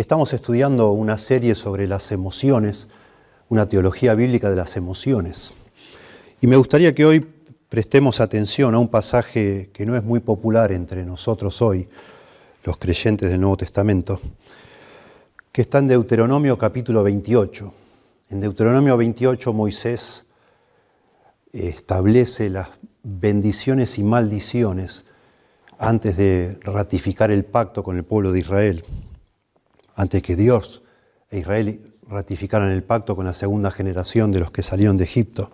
Estamos estudiando una serie sobre las emociones, una teología bíblica de las emociones. Y me gustaría que hoy prestemos atención a un pasaje que no es muy popular entre nosotros hoy, los creyentes del Nuevo Testamento, que está en Deuteronomio capítulo 28. En Deuteronomio 28 Moisés establece las bendiciones y maldiciones antes de ratificar el pacto con el pueblo de Israel antes que Dios e Israel ratificaran el pacto con la segunda generación de los que salieron de Egipto.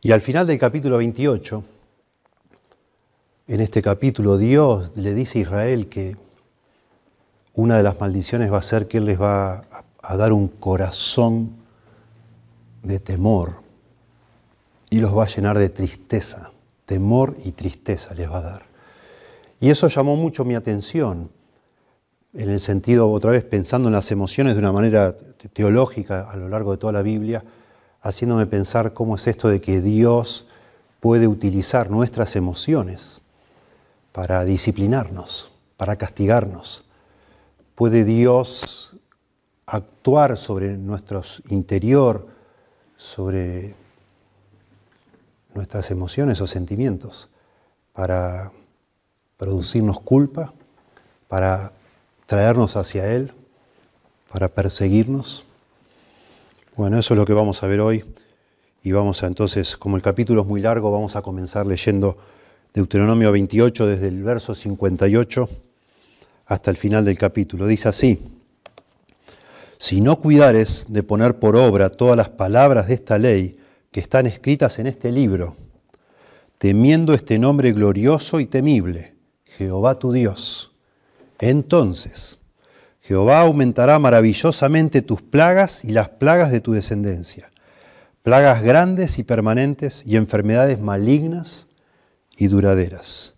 Y al final del capítulo 28, en este capítulo Dios le dice a Israel que una de las maldiciones va a ser que Él les va a dar un corazón de temor y los va a llenar de tristeza. Temor y tristeza les va a dar. Y eso llamó mucho mi atención en el sentido, otra vez, pensando en las emociones de una manera teológica a lo largo de toda la Biblia, haciéndome pensar cómo es esto de que Dios puede utilizar nuestras emociones para disciplinarnos, para castigarnos. Puede Dios actuar sobre nuestro interior, sobre nuestras emociones o sentimientos, para producirnos culpa, para traernos hacia Él, para perseguirnos. Bueno, eso es lo que vamos a ver hoy. Y vamos a entonces, como el capítulo es muy largo, vamos a comenzar leyendo Deuteronomio 28 desde el verso 58 hasta el final del capítulo. Dice así, si no cuidares de poner por obra todas las palabras de esta ley que están escritas en este libro, temiendo este nombre glorioso y temible, Jehová tu Dios, entonces, Jehová aumentará maravillosamente tus plagas y las plagas de tu descendencia, plagas grandes y permanentes y enfermedades malignas y duraderas.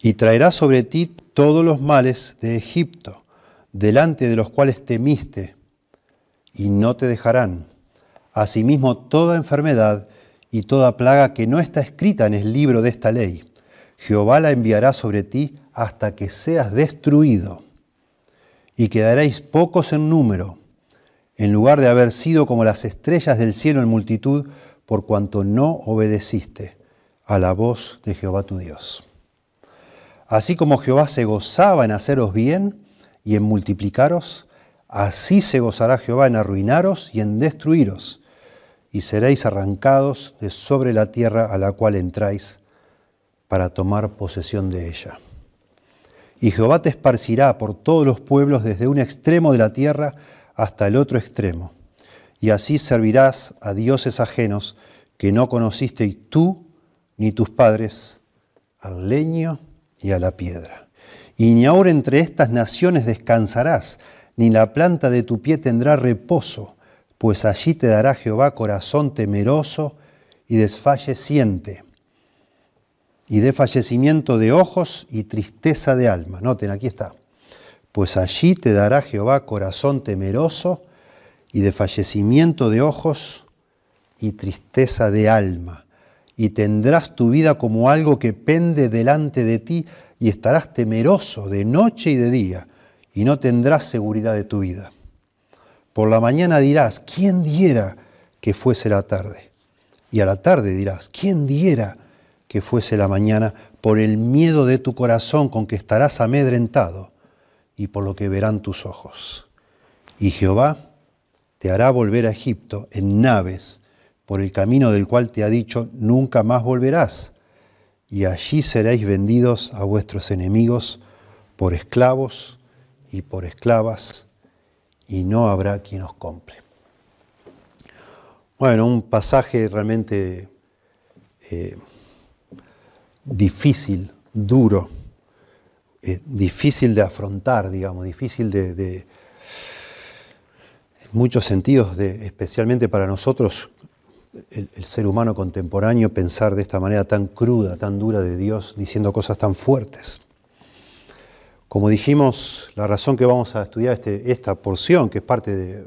Y traerá sobre ti todos los males de Egipto, delante de los cuales temiste, y no te dejarán. Asimismo, toda enfermedad y toda plaga que no está escrita en el libro de esta ley, Jehová la enviará sobre ti hasta que seas destruido, y quedaréis pocos en número, en lugar de haber sido como las estrellas del cielo en multitud, por cuanto no obedeciste a la voz de Jehová tu Dios. Así como Jehová se gozaba en haceros bien y en multiplicaros, así se gozará Jehová en arruinaros y en destruiros, y seréis arrancados de sobre la tierra a la cual entráis para tomar posesión de ella. Y Jehová te esparcirá por todos los pueblos desde un extremo de la tierra hasta el otro extremo. Y así servirás a dioses ajenos que no conociste tú ni tus padres, al leño y a la piedra. Y ni ahora entre estas naciones descansarás, ni la planta de tu pie tendrá reposo, pues allí te dará Jehová corazón temeroso y desfalleciente y de fallecimiento de ojos y tristeza de alma. Noten, aquí está. Pues allí te dará Jehová corazón temeroso y de fallecimiento de ojos y tristeza de alma. Y tendrás tu vida como algo que pende delante de ti y estarás temeroso de noche y de día y no tendrás seguridad de tu vida. Por la mañana dirás, ¿quién diera que fuese la tarde? Y a la tarde dirás, ¿quién diera que fuese la mañana, por el miedo de tu corazón con que estarás amedrentado y por lo que verán tus ojos. Y Jehová te hará volver a Egipto en naves, por el camino del cual te ha dicho, nunca más volverás, y allí seréis vendidos a vuestros enemigos por esclavos y por esclavas, y no habrá quien os compre. Bueno, un pasaje realmente eh, difícil, duro, eh, difícil de afrontar, digamos, difícil de, en muchos sentidos, de, especialmente para nosotros, el, ser humano contemporáneo, pensar de esta manera tan cruda, tan dura de Dios, diciendo cosas tan fuertes. Como dijimos, la razón que vamos a estudiar este, esta porción, que es parte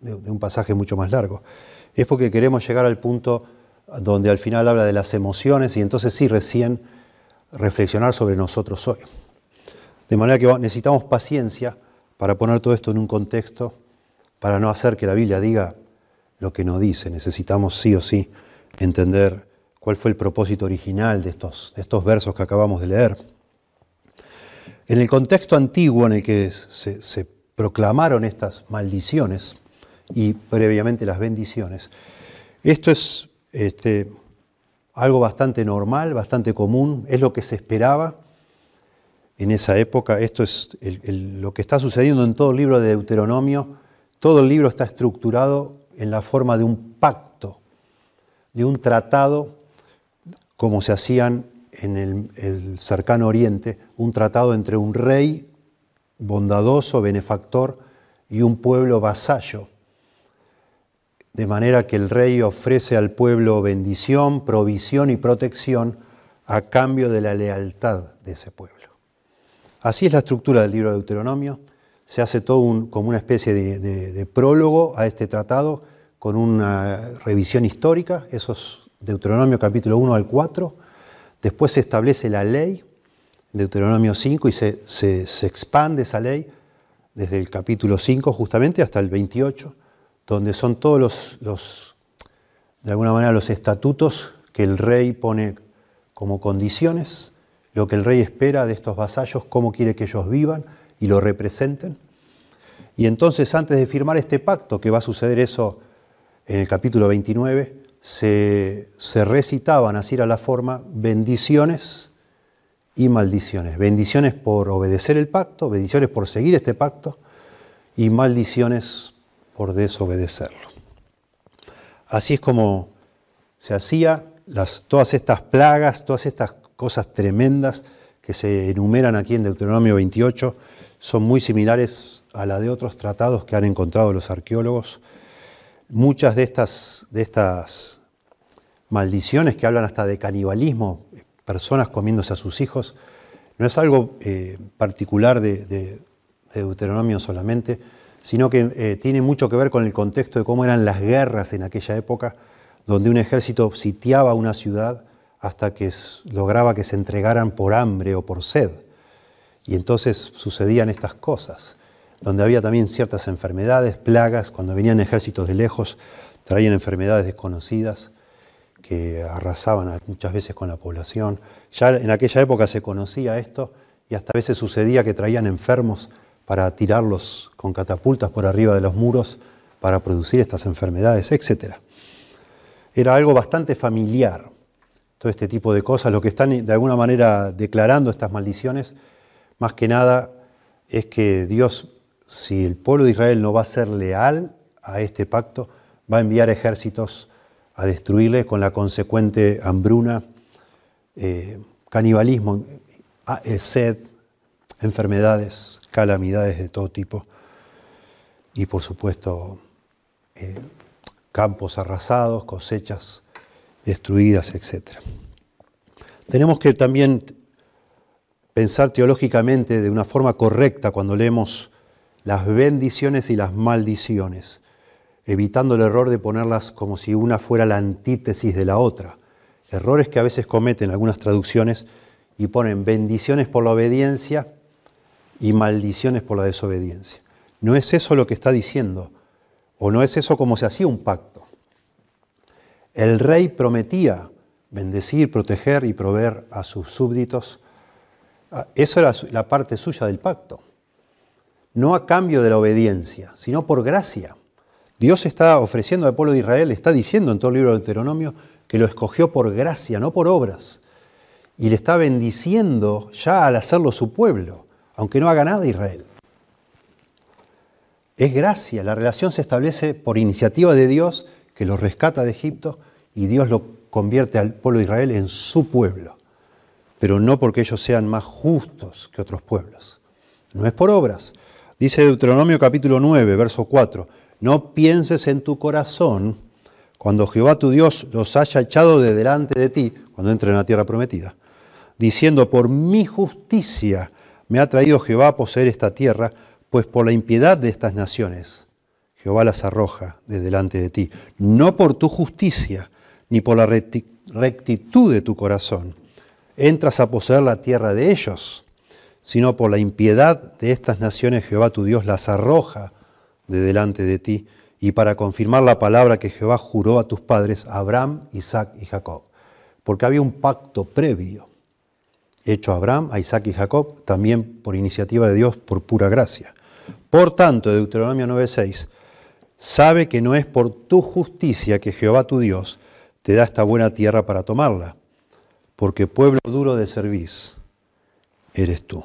de un pasaje mucho más largo, es porque queremos llegar al punto donde al final habla de las emociones y entonces sí recién reflexionar sobre nosotros hoy. De manera que necesitamos paciencia para poner todo esto en un contexto, para no hacer que la Biblia diga lo que no dice. Necesitamos sí o sí entender cuál fue el propósito original de estos, de estos versos que acabamos de leer. En el contexto antiguo en el que se, proclamaron estas maldiciones y previamente las bendiciones, esto es este, algo bastante normal, bastante común, es lo que se esperaba en esa época. Esto es lo que está sucediendo en todo el libro de Deuteronomio. Todo el libro está estructurado en la forma de un pacto, de un tratado, como se hacían en el, cercano oriente, un tratado entre un rey bondadoso, benefactor, y un pueblo vasallo. De manera que el rey ofrece al pueblo bendición, provisión y protección a cambio de la lealtad de ese pueblo. Así es la estructura del libro de Deuteronomio. Se hace todo como una especie de, prólogo a este tratado con una revisión histórica, eso es Deuteronomio capítulo 1 al 4. Después se establece la ley, Deuteronomio 5, y se, se, expande esa ley desde el capítulo 5 justamente hasta el 28, donde son todos los, de alguna manera, los estatutos que el rey pone como condiciones lo que el rey espera de estos vasallos, cómo quiere que ellos vivan y lo representen. Y entonces antes de firmar este pacto, que va a suceder eso en el capítulo 29, se, recitaban, así era la forma, bendiciones y maldiciones. Bendiciones por obedecer el pacto, bendiciones por seguir este pacto y maldiciones por desobedecerlo. Así es como se hacía las, todas estas plagas, todas estas cosas tremendas que se enumeran aquí en Deuteronomio 28 son muy similares a la de otros tratados que han encontrado los arqueólogos. Muchas de estas, de estas maldiciones que hablan hasta de canibalismo, personas comiéndose a sus hijos, no es algo eh, particular de, Deuteronomio solamente, sino que eh, tiene mucho que ver con el contexto de cómo eran las guerras en aquella época, donde un ejército sitiaba una ciudad hasta que lograba que se entregaran por hambre o por sed. Y entonces sucedían estas cosas, donde había también ciertas enfermedades, plagas, cuando venían ejércitos de lejos, traían enfermedades desconocidas que arrasaban muchas veces con la población. Ya en aquella época se conocía esto y hasta a veces sucedía que traían enfermos para tirarlos con catapultas por arriba de los muros para producir estas enfermedades, etc. Era algo bastante familiar todo este tipo de cosas, lo que están de alguna manera declarando estas maldiciones, más que nada es que Dios, si el pueblo de Israel no va a ser leal a este pacto, va a enviar ejércitos a destruirle con la consecuente hambruna, eh, canibalismo, eh, sed, enfermedades, calamidades de todo tipo y por supuesto eh, campos arrasados, cosechas destruidas, etc. Tenemos que también pensar teológicamente de una forma correcta cuando leemos las bendiciones y las maldiciones, evitando el error de ponerlas como si una fuera la antítesis de la otra. Errores que a veces cometen algunas traducciones y ponen bendiciones por la obediencia y maldiciones por la desobediencia. No es eso lo que está diciendo, o no es eso como se hacía un pacto. El rey prometía bendecir, proteger y proveer a sus súbditos. Ah, eso era la parte suya del pacto. No a cambio de la obediencia, sino por gracia. Dios está ofreciendo al pueblo de Israel, está diciendo en todo el libro de Deuteronomio, que lo escogió por gracia, no por obras. Y le está bendiciendo ya al hacerlo su pueblo, aunque no haga nada Israel. Es gracia, la relación se establece por iniciativa de Dios que lo rescata de Egipto y Dios lo convierte al pueblo de Israel en su pueblo, pero no porque ellos sean más justos que otros pueblos. No es por obras. Dice Deuteronomio capítulo 9, verso 4, no pienses en tu corazón cuando Jehová tu Dios los haya echado de delante de ti, cuando entren en la tierra prometida, diciendo, por mi justicia me ha traído Jehová a poseer esta tierra, pues por la impiedad de estas naciones Jehová las arroja de delante de ti, no por tu justicia, ni por la rectitud de tu corazón. Entras a poseer la tierra de ellos, sino por la impiedad de estas naciones Jehová tu Dios las arroja de delante de ti, y para confirmar la palabra que Jehová juró a tus padres, Abraham, Isaac y Jacob. Porque había un pacto previo hecho a Abraham, a Isaac y Jacob, también por iniciativa de Dios, por pura gracia. Por tanto, Deuteronomio 9:6, sabe que no es por tu justicia que Jehová tu Dios te da esta buena tierra para tomarla, porque pueblo duro de serviz eres tú.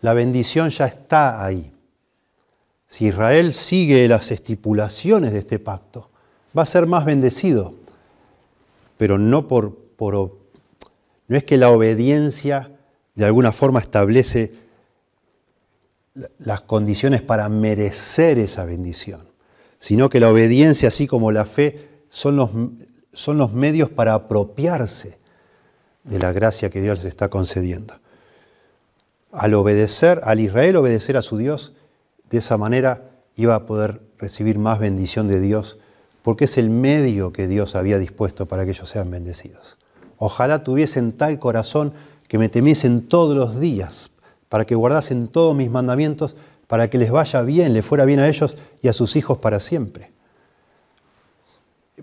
La bendición ya está ahí. Si Israel sigue las estipulaciones de este pacto, va a ser más bendecido, pero no por, por no es que la obediencia de alguna forma establece las condiciones para merecer esa bendición, sino que la obediencia, así como la fe, son los, son los medios para apropiarse de la gracia que Dios les está concediendo. Al obedecer, al Israel obedecer a su Dios, de esa manera iba a poder recibir más bendición de Dios, porque es el medio que Dios había dispuesto para que ellos sean bendecidos. Ojalá tuviesen tal corazón que me temiesen todos los días, para que guardasen todos mis mandamientos, para que les vaya bien, les fuera bien a ellos y a sus hijos para siempre.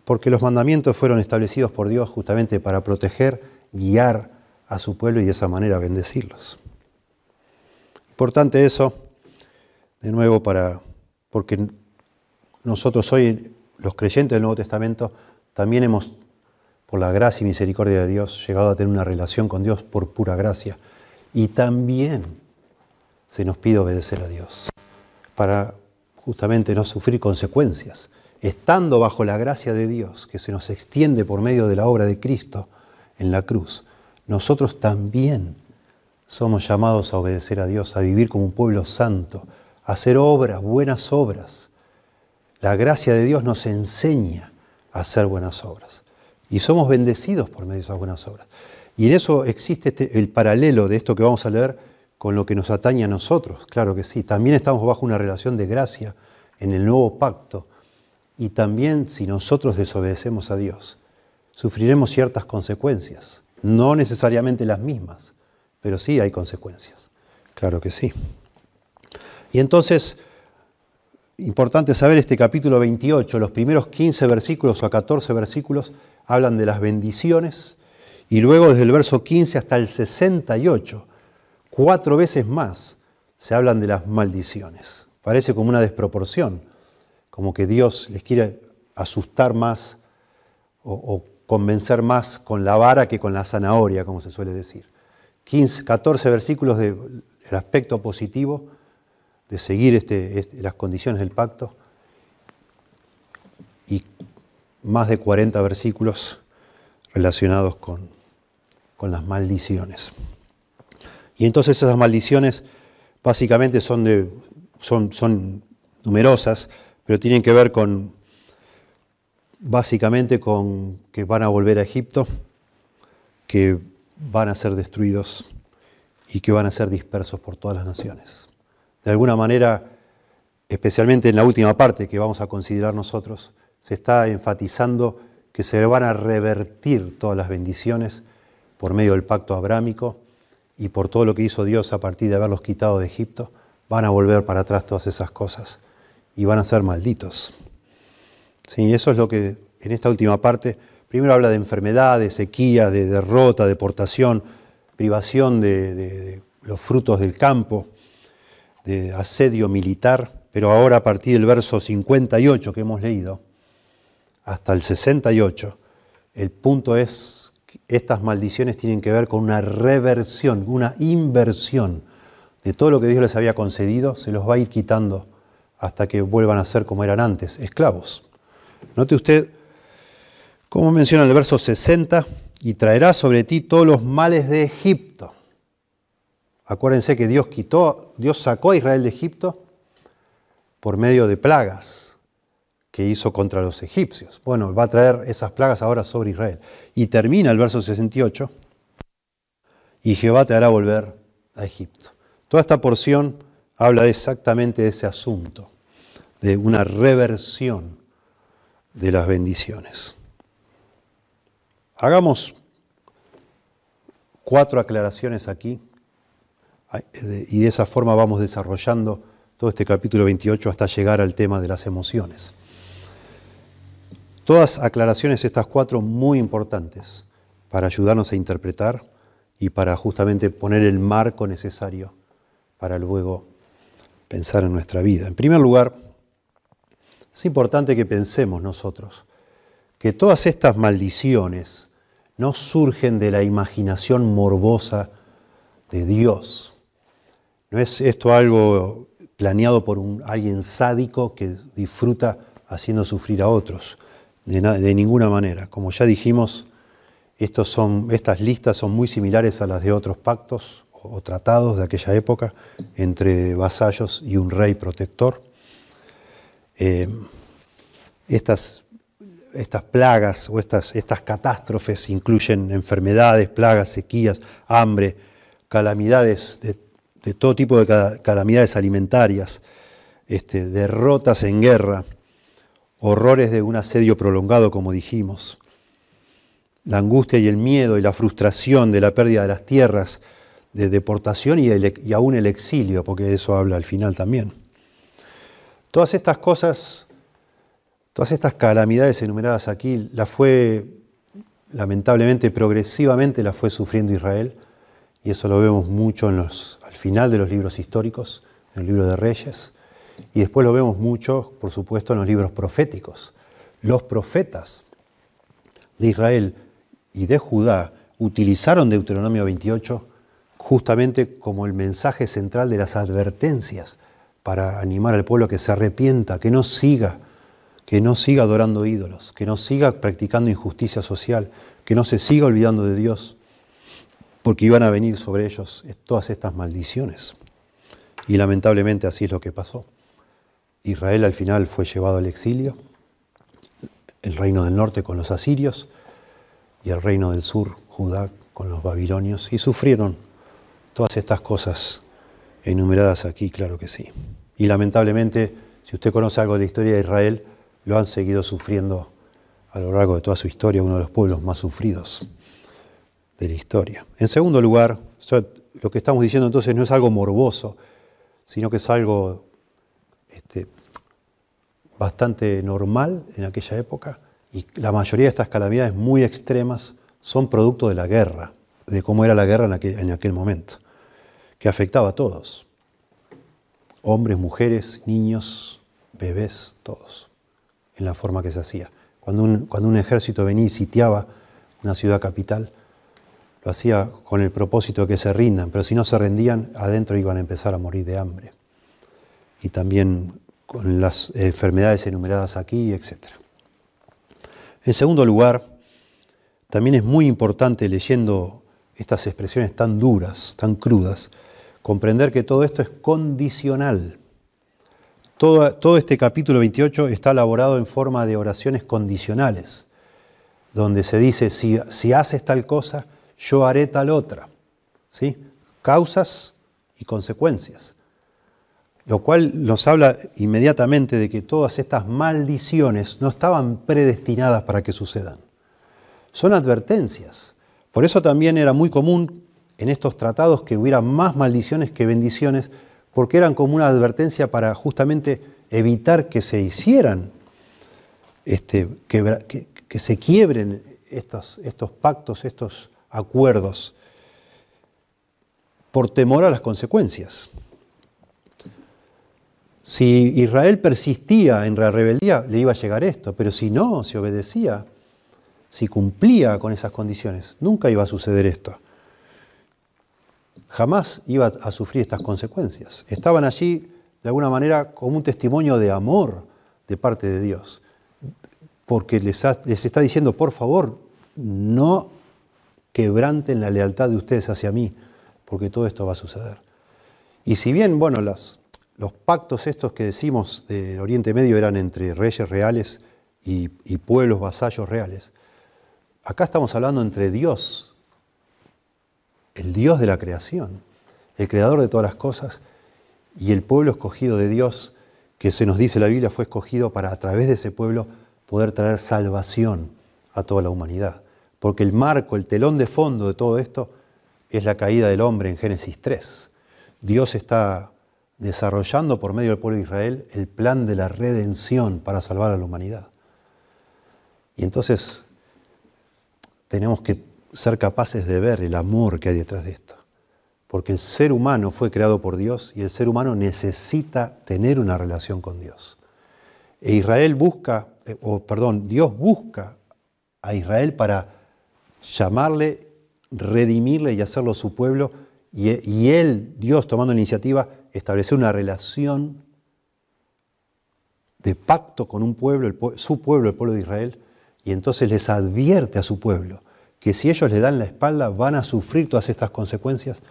Porque los mandamientos fueron establecidos por Dios justamente para proteger, guiar a su pueblo y de esa manera bendecirlos. Importante eso, de nuevo, para, porque nosotros hoy, los creyentes del Nuevo Testamento, también hemos por la gracia y misericordia de Dios, llegado a tener una relación con Dios por pura gracia. Y también se nos pide obedecer a Dios para justamente no sufrir consecuencias. Estando bajo la gracia de Dios, que se nos extiende por medio de la obra de Cristo en la cruz, nosotros también somos llamados a obedecer a Dios, a vivir como un pueblo santo, a hacer obras, buenas obras. La gracia de Dios nos enseña a hacer buenas obras. Y somos bendecidos por medio de esas buenas obras. Y en eso existe este, el paralelo de esto que vamos a leer con lo que nos atañe a nosotros. Claro que sí. También estamos bajo una relación de gracia en el nuevo pacto. Y también si nosotros desobedecemos a Dios, sufriremos ciertas consecuencias. No necesariamente las mismas, pero sí hay consecuencias. Claro que sí. Y entonces, importante saber este capítulo 28, los primeros 15 versículos o 14 versículos hablan de las bendiciones y luego desde el verso 15 hasta el 68, cuatro veces más se hablan de las maldiciones. Parece como una desproporción, como que Dios les quiere asustar más o, convencer más con la vara que con la zanahoria, como se suele decir. 15, 14 versículos del aspecto positivo de seguir este, este, las condiciones del pacto y más de 40 versículos relacionados con, con las maldiciones. Y entonces esas maldiciones básicamente son, de, son, son numerosas, pero tienen que ver con, básicamente con que van a volver a Egipto, que van a ser destruidos y que van a ser dispersos por todas las naciones. De alguna manera, especialmente en la última parte que vamos a considerar nosotros, se está enfatizando que se van a revertir todas las bendiciones por medio del pacto abrámico y por todo lo que hizo Dios a partir de haberlos quitado de Egipto, van a volver para atrás todas esas cosas y van a ser malditos. Sí, eso es lo que en esta última parte, primero habla de enfermedad, de sequía, de derrota, deportación, privación de, de los frutos del campo, de asedio militar, pero ahora a partir del verso 58 que hemos leído, hasta el 68, el punto es que estas maldiciones tienen que ver con una reversión, una inversión de todo lo que Dios les había concedido, se los va a ir quitando hasta que vuelvan a ser como eran antes, esclavos. Note usted cómo menciona el verso 60, y traerá sobre ti todos los males de Egipto. Acuérdense que Dios quitó, Dios sacó a Israel de Egipto por medio de plagas que hizo contra los egipcios. Bueno, va a traer esas plagas ahora sobre Israel. Y termina el verso 68, y Jehová te hará volver a Egipto. Toda esta porción habla exactamente de ese asunto, de una reversión de las bendiciones. Hagamos cuatro aclaraciones aquí y de esa forma vamos desarrollando todo este capítulo 28 hasta llegar al tema de las emociones. Todas aclaraciones, estas cuatro, muy importantes para ayudarnos a interpretar y para justamente poner el marco necesario para luego pensar en nuestra vida. En primer lugar, es importante que pensemos nosotros que todas estas maldiciones no surgen de la imaginación morbosa de Dios. No es esto algo planeado por un, alguien sádico que disfruta haciendo sufrir a otros. De, ninguna manera. Como ya dijimos, estos son, estas listas son muy similares a las de otros pactos o, tratados de aquella época entre vasallos y un rey protector. Eh, estas, estas, plagas o estas, estas catástrofes incluyen enfermedades, plagas, sequías, hambre, calamidades de, todo tipo de calamidades alimentarias, este, derrotas en guerra, horrores de un asedio prolongado, como dijimos, la angustia y el miedo y la frustración de la pérdida de las tierras, de deportación y, y aún el exilio, porque de eso habla al final también. Todas estas cosas, todas estas calamidades enumeradas aquí, las fue, lamentablemente, progresivamente las fue sufriendo Israel, y eso lo vemos mucho al final de los libros históricos, en el libro de Reyes, y después lo vemos mucho, por supuesto, en los libros proféticos. Los profetas de Israel y de Judá utilizaron Deuteronomio 28 justamente como el mensaje central de las advertencias para animar al pueblo a que se arrepienta, que no siga, que no siga adorando ídolos, que no siga practicando injusticia social, que no se siga olvidando de Dios, porque iban a venir sobre ellos todas estas maldiciones. Y lamentablemente así es lo que pasó. Israel al final fue llevado al exilio, el reino del norte con los asirios y el reino del sur, Judá, con los babilonios, y sufrieron todas estas cosas enumeradas aquí, claro que sí. Y lamentablemente, si usted conoce algo de la historia de Israel, lo han seguido sufriendo a lo largo de toda su historia, uno de los pueblos más sufridos de la historia. En segundo lugar, lo que estamos diciendo entonces no es algo morboso, sino que es algo este, bastante normal en aquella época y la mayoría de estas calamidades muy extremas son producto de la guerra, de cómo era la guerra en aquel, en aquel momento, que afectaba a todos, hombres, mujeres, niños, bebés, todos, en la forma que se hacía. Cuando un, cuando un ejército venía y sitiaba una ciudad capital, lo hacía con el propósito de que se rindan, pero si no se rendían, adentro iban a empezar a morir de hambre y también con las enfermedades enumeradas aquí, etc. En segundo lugar, también es muy importante leyendo estas expresiones tan duras, tan crudas, comprender que todo esto es condicional. Todo, este capítulo 28 está elaborado en forma de oraciones condicionales, donde se dice, si, si haces tal cosa, yo haré tal otra. ¿Sí? Causas y consecuencias lo cual nos habla inmediatamente de que todas estas maldiciones no estaban predestinadas para que sucedan. Son advertencias. Por eso también era muy común en estos tratados que hubiera más maldiciones que bendiciones, porque eran como una advertencia para justamente evitar que se hicieran, este, que, se quiebren estos, estos pactos, estos acuerdos, por temor a las consecuencias. Si Israel persistía en la rebeldía, le iba a llegar esto, pero si no, si obedecía, si cumplía con esas condiciones, nunca iba a suceder esto. Jamás iba a sufrir estas consecuencias. Estaban allí, de alguna manera, como un testimonio de amor de parte de Dios, porque les, les está diciendo, por favor, no quebranten la lealtad de ustedes hacia mí, porque todo esto va a suceder. Y si bien, bueno, las, los pactos estos que decimos del Oriente Medio eran entre reyes reales y, pueblos vasallos reales. Acá estamos hablando entre Dios, el Dios de la creación, el creador de todas las cosas, y el pueblo escogido de Dios, que se nos dice la Biblia fue escogido para a través de ese pueblo poder traer salvación a toda la humanidad. Porque el marco, el telón de fondo de todo esto es la caída del hombre en Génesis 3 Dios está desarrollando por medio del pueblo de Israel el plan de la redención para salvar a la humanidad. Y entonces tenemos que ser capaces de ver el amor que hay detrás de esto. Porque el ser humano fue creado por Dios y el ser humano necesita tener una relación con Dios. E Israel busca, eh, o perdón, Dios busca a Israel para llamarle, redimirle y hacerlo su pueblo. Y, él, Dios, tomando la iniciativa, establecer una relación de pacto con un pueblo, su pueblo, el pueblo de Israel, y entonces les advierte a su pueblo que si ellos le dan la espalda van a sufrir todas estas consecuencias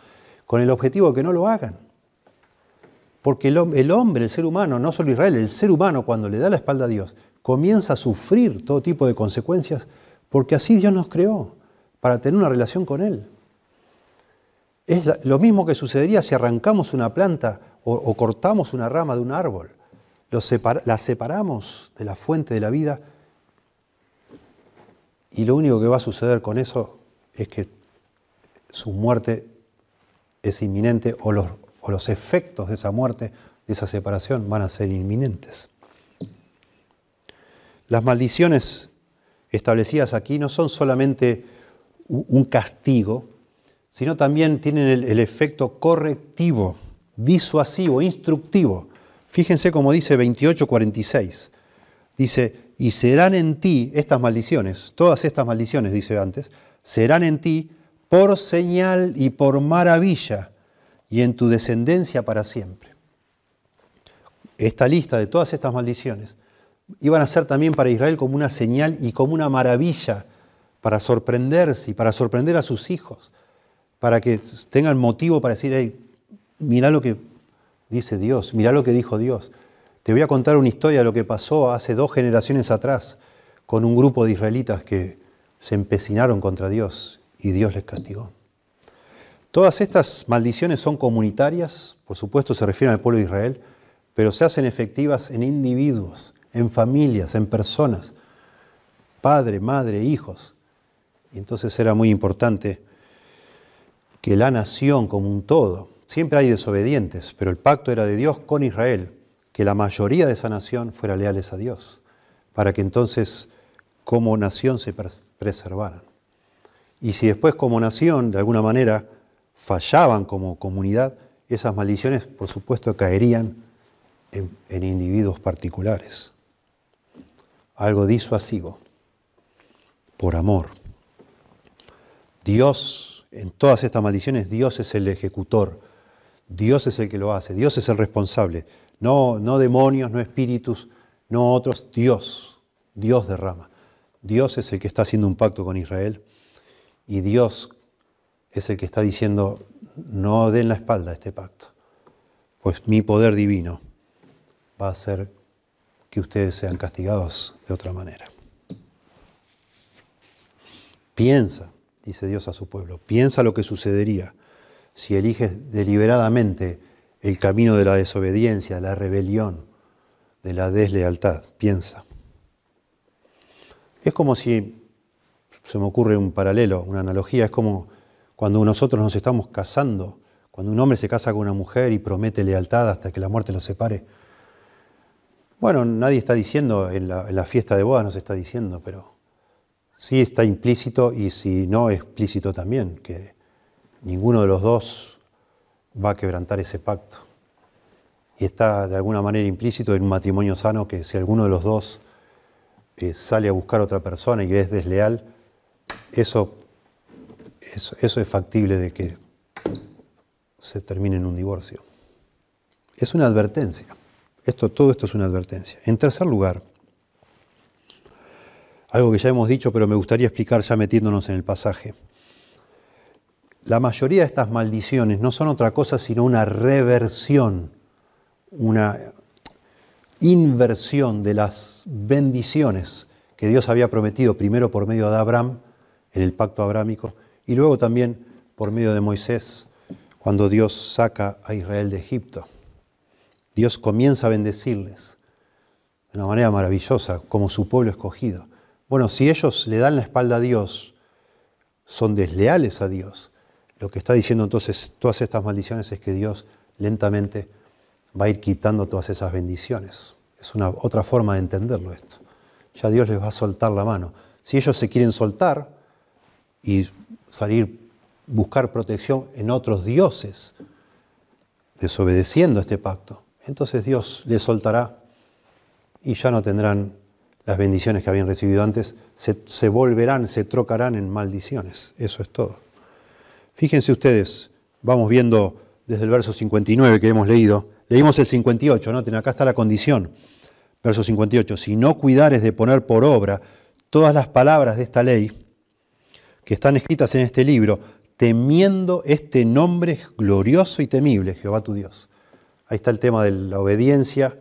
con el objetivo de que no lo hagan. Porque el, hombre, el ser humano, no solo Israel, el ser humano cuando le da la espalda a Dios, comienza a sufrir todo tipo de consecuencias porque así Dios nos creó, para tener una relación con Él. Es lo mismo que sucedería si arrancamos una planta o, cortamos una rama de un árbol, la separamos de la fuente de la vida y lo único que va a suceder con eso es que su muerte es inminente o los, efectos de esa muerte, de esa separación, van a ser inminentes. Las maldiciones establecidas aquí no son solamente un castigo, sino también tienen el, efecto correctivo, disuasivo, instructivo. Fíjense como dice 28:46. Dice, y serán en ti estas maldiciones, todas estas maldiciones, dice antes, serán en ti por señal y por maravilla y en tu descendencia para siempre. Esta lista de todas estas maldiciones iban a ser también para Israel como una señal y como una maravilla para sorprenderse y para sorprender a sus hijos, para que tengan motivo para decir, hey, mira lo que dice Dios, mira lo que dijo Dios. Te voy a contar una historia de lo que pasó hace dos generaciones atrás con un grupo de israelitas que se empecinaron contra Dios y Dios les castigó. Todas estas maldiciones son comunitarias, por supuesto se refieren al pueblo de Israel, pero se hacen efectivas en individuos, en familias, en personas, padre, madre, hijos. Y entonces era muy importante que la nación como un todo, siempre hay desobedientes, pero el pacto era de Dios con Israel, que la mayoría de esa nación fuera leales a Dios, para que entonces como nación se preservaran. Y si después como nación, de alguna manera, fallaban como comunidad, esas maldiciones, por supuesto, caerían en, en individuos particulares. Algo disuasivo, por amor. Dios, en todas estas maldiciones, Dios es el ejecutor, Dios es el que lo hace, Dios es el responsable. No, no demonios, no espíritus, no otros, Dios, Dios derrama. Dios es el que está haciendo un pacto con Israel y Dios es el que está diciendo, no den la espalda a este pacto, pues mi poder divino va a hacer que ustedes sean castigados de otra manera. Piensa, dice Dios a su pueblo, piensa lo que sucedería si eliges deliberadamente el camino de la desobediencia, la rebelión, de la deslealtad. Piensa. Es como si, se me ocurre un paralelo, una analogía, es como cuando nosotros nos estamos casando, cuando un hombre se casa con una mujer y promete lealtad hasta que la muerte los separe. Bueno, nadie está diciendo, en la, en la fiesta de boda no se está diciendo, pero sí está implícito y si no explícito también, que ninguno de los dos va a quebrantar ese pacto. Y está de alguna manera implícito en un matrimonio sano que si alguno de los dos eh, sale a buscar a otra persona y es desleal, eso, eso, es factible de que se termine en un divorcio. Es una advertencia. Esto, todo esto es una advertencia. En tercer lugar, algo que ya hemos dicho, pero me gustaría explicar ya metiéndonos en el pasaje. La mayoría de estas maldiciones no son otra cosa sino una reversión, una inversión de las bendiciones que Dios había prometido primero por medio de Abraham en el pacto abrámico y luego también por medio de Moisés cuando Dios saca a Israel de Egipto. Dios comienza a bendecirles de una manera maravillosa como su pueblo escogido. Bueno, si ellos le dan la espalda a Dios, son desleales a Dios, lo que está diciendo entonces todas estas maldiciones es que Dios lentamente va a ir quitando todas esas bendiciones. Es una otra forma de entenderlo esto. Ya Dios les va a soltar la mano. Si ellos se quieren soltar y salir, buscar protección en otros dioses, desobedeciendo este pacto, entonces Dios les soltará y ya no tendrán las bendiciones que habían recibido antes, se, volverán, se trocarán en maldiciones. Eso es todo. Fíjense ustedes, vamos viendo desde el verso 59 que hemos leído, leímos el 58, noten, acá está la condición. Verso 58, si no cuidares de poner por obra todas las palabras de esta ley que están escritas en este libro, temiendo este nombre glorioso y temible, Jehová tu Dios. Ahí está el tema de la obediencia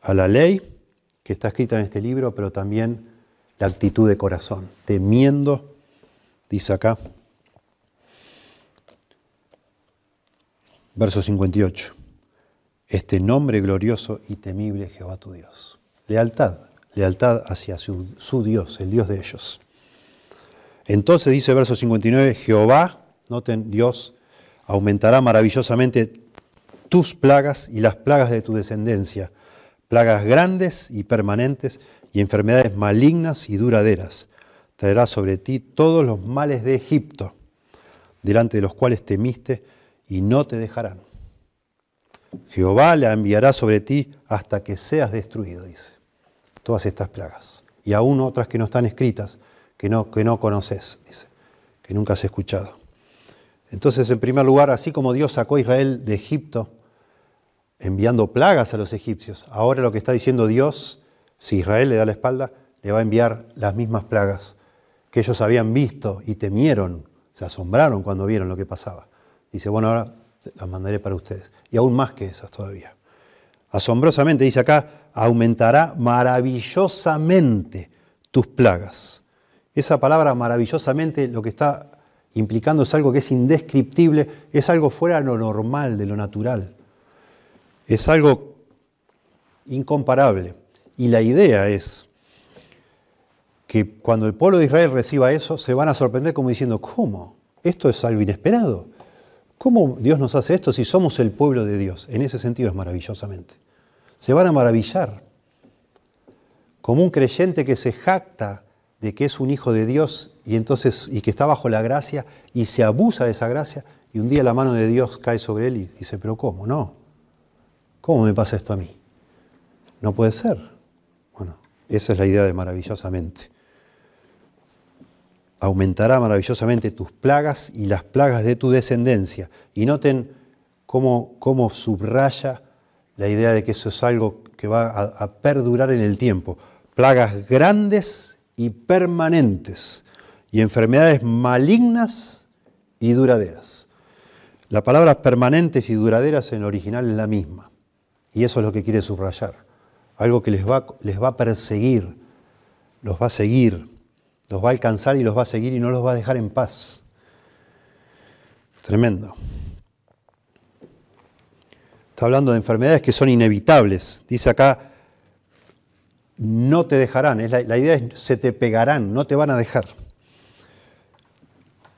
a la ley que está escrita en este libro, pero también la actitud de corazón, temiendo, dice acá, verso 58, este nombre glorioso y temible Jehová tu Dios. Lealtad, lealtad hacia su, Dios, el Dios de ellos. Entonces dice verso 59, Jehová, noten, Dios, aumentará maravillosamente tus plagas y las plagas de tu descendencia, plagas grandes y permanentes y enfermedades malignas y duraderas. Traerá sobre ti todos los males de Egipto, delante de los cuales temiste, y no te dejarán. Jehová la enviará sobre ti hasta que seas destruido, dice. Todas estas plagas. Y aún otras que no están escritas, que no, que no conoces, dice, que nunca has escuchado. Entonces, en primer lugar, así como Dios sacó a Israel de Egipto, enviando plagas a los egipcios, ahora lo que está diciendo Dios, si Israel le da la espalda, le va a enviar las mismas plagas que ellos habían visto y temieron, se asombraron cuando vieron lo que pasaba. Dice, bueno, ahora las mandaré para ustedes. Y aún más que esas todavía. Asombrosamente, dice acá, aumentará maravillosamente tus plagas. Esa palabra maravillosamente lo que está implicando es algo que es indescriptible, es algo fuera de lo normal, de lo natural. Es algo incomparable. Y la idea es que cuando el pueblo de Israel reciba eso, se van a sorprender como diciendo, ¿cómo? Esto es algo inesperado. ¿Cómo Dios nos hace esto si somos el pueblo de Dios? En ese sentido es maravillosamente. Se van a maravillar. Como un creyente que se jacta de que es un hijo de Dios y entonces y que está bajo la gracia y se abusa de esa gracia y un día la mano de Dios cae sobre él y dice, pero ¿cómo? No. ¿Cómo me pasa esto a mí? No puede ser. Bueno, esa es la idea de maravillosamente aumentará maravillosamente tus plagas y las plagas de tu descendencia. Y noten cómo, cómo subraya la idea de que eso es algo que va a, a perdurar en el tiempo. Plagas grandes y permanentes y enfermedades malignas y duraderas. La palabra permanentes y duraderas en el original es la misma. Y eso es lo que quiere subrayar. Algo que les va, les va a perseguir, los va a seguir, los va a alcanzar y los va a seguir y no los va a dejar en paz. Tremendo. Está hablando de enfermedades que son inevitables. Dice acá, no te dejarán. la, la idea es, se te pegarán, no te van a dejar.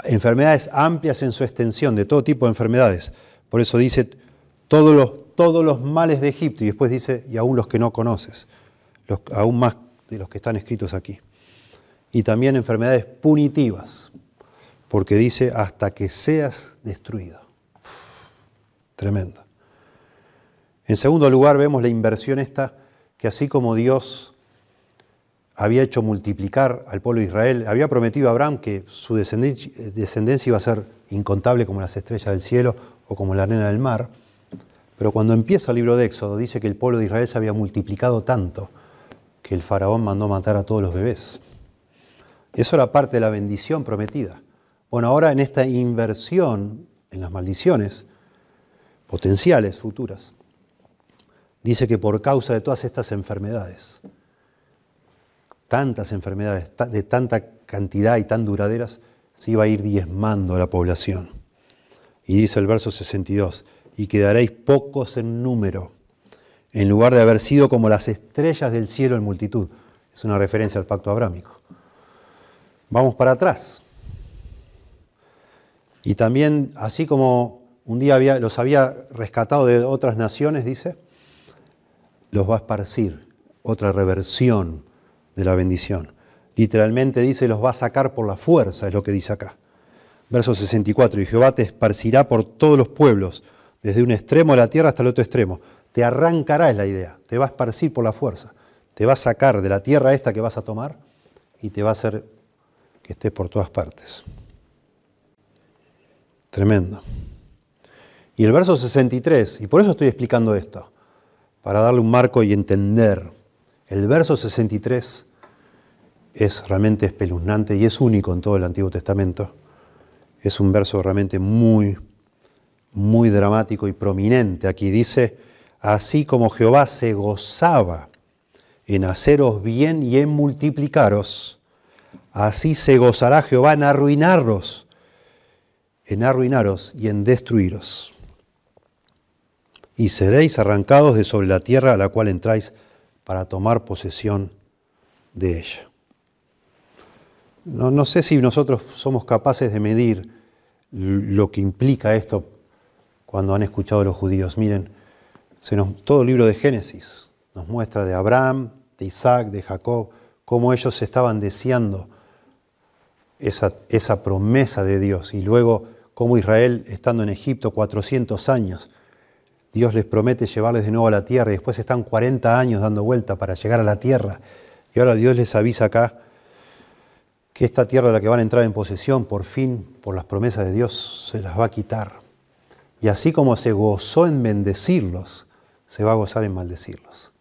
Enfermedades amplias en su extensión, de todo tipo de enfermedades. Por eso dice, todos los, todos los males de Egipto, y después dice, y aún los que no conoces, aún más de los que están escritos aquí y también enfermedades punitivas, porque dice hasta que seas destruido. tremendo. En segundo lugar, vemos la inversión esta, que así como Dios había hecho multiplicar al pueblo de Israel, había prometido a Abraham que su descendencia iba a ser incontable como las estrellas del cielo o como la arena del mar, pero cuando empieza el libro de Éxodo dice que el pueblo de Israel se había multiplicado tanto que el faraón mandó matar a todos los bebés. Eso era parte de la bendición prometida. Bueno, ahora en esta inversión en las maldiciones potenciales futuras, dice que por causa de todas estas enfermedades, tantas enfermedades de tanta cantidad y tan duraderas, se iba a ir diezmando la población. Y dice el verso 62, y quedaréis pocos en número, en lugar de haber sido como las estrellas del cielo en multitud. Es una referencia al pacto abrámico. Vamos para atrás. Y también, así como un día los había rescatado de otras naciones, dice, los va a esparcir, otra reversión de la bendición. Literalmente dice, los va a sacar por la fuerza, es lo que dice acá. Verso 64, y Jehová te esparcirá por todos los pueblos, desde un extremo de la tierra hasta el otro extremo. Te arrancará, es la idea, te va a esparcir por la fuerza. Te va a sacar de la tierra esta que vas a tomar y te va a hacer que estés por todas partes. Tremendo. Y el verso 63, y por eso estoy explicando esto, para darle un marco y entender. El verso 63 es realmente espeluznante y es único en todo el Antiguo Testamento. Es un verso realmente muy, muy dramático y prominente. Aquí dice, así como Jehová se gozaba en haceros bien y en multiplicaros, así se gozará Jehová en arruinaros, en arruinaros y en destruiros. Y seréis arrancados de sobre la tierra a la cual entráis para tomar posesión de ella. No, sé si nosotros somos capaces de medir lo que implica esto cuando han escuchado los judíos. Miren, todo el libro de Génesis nos muestra de Abraham, de Isaac, de Jacob, cómo ellos estaban deseando esa, esa promesa de Dios. Y luego cómo Israel, estando en Egipto 400 años, Dios les promete llevarles de nuevo a la tierra y después están 40 años dando vuelta para llegar a la tierra. Y ahora Dios les avisa acá que esta tierra a la que van a entrar en posesión, por fin, por las promesas de Dios, se las va a quitar. Y así como se gozó en bendecirlos, se va a gozar en maldecirlos.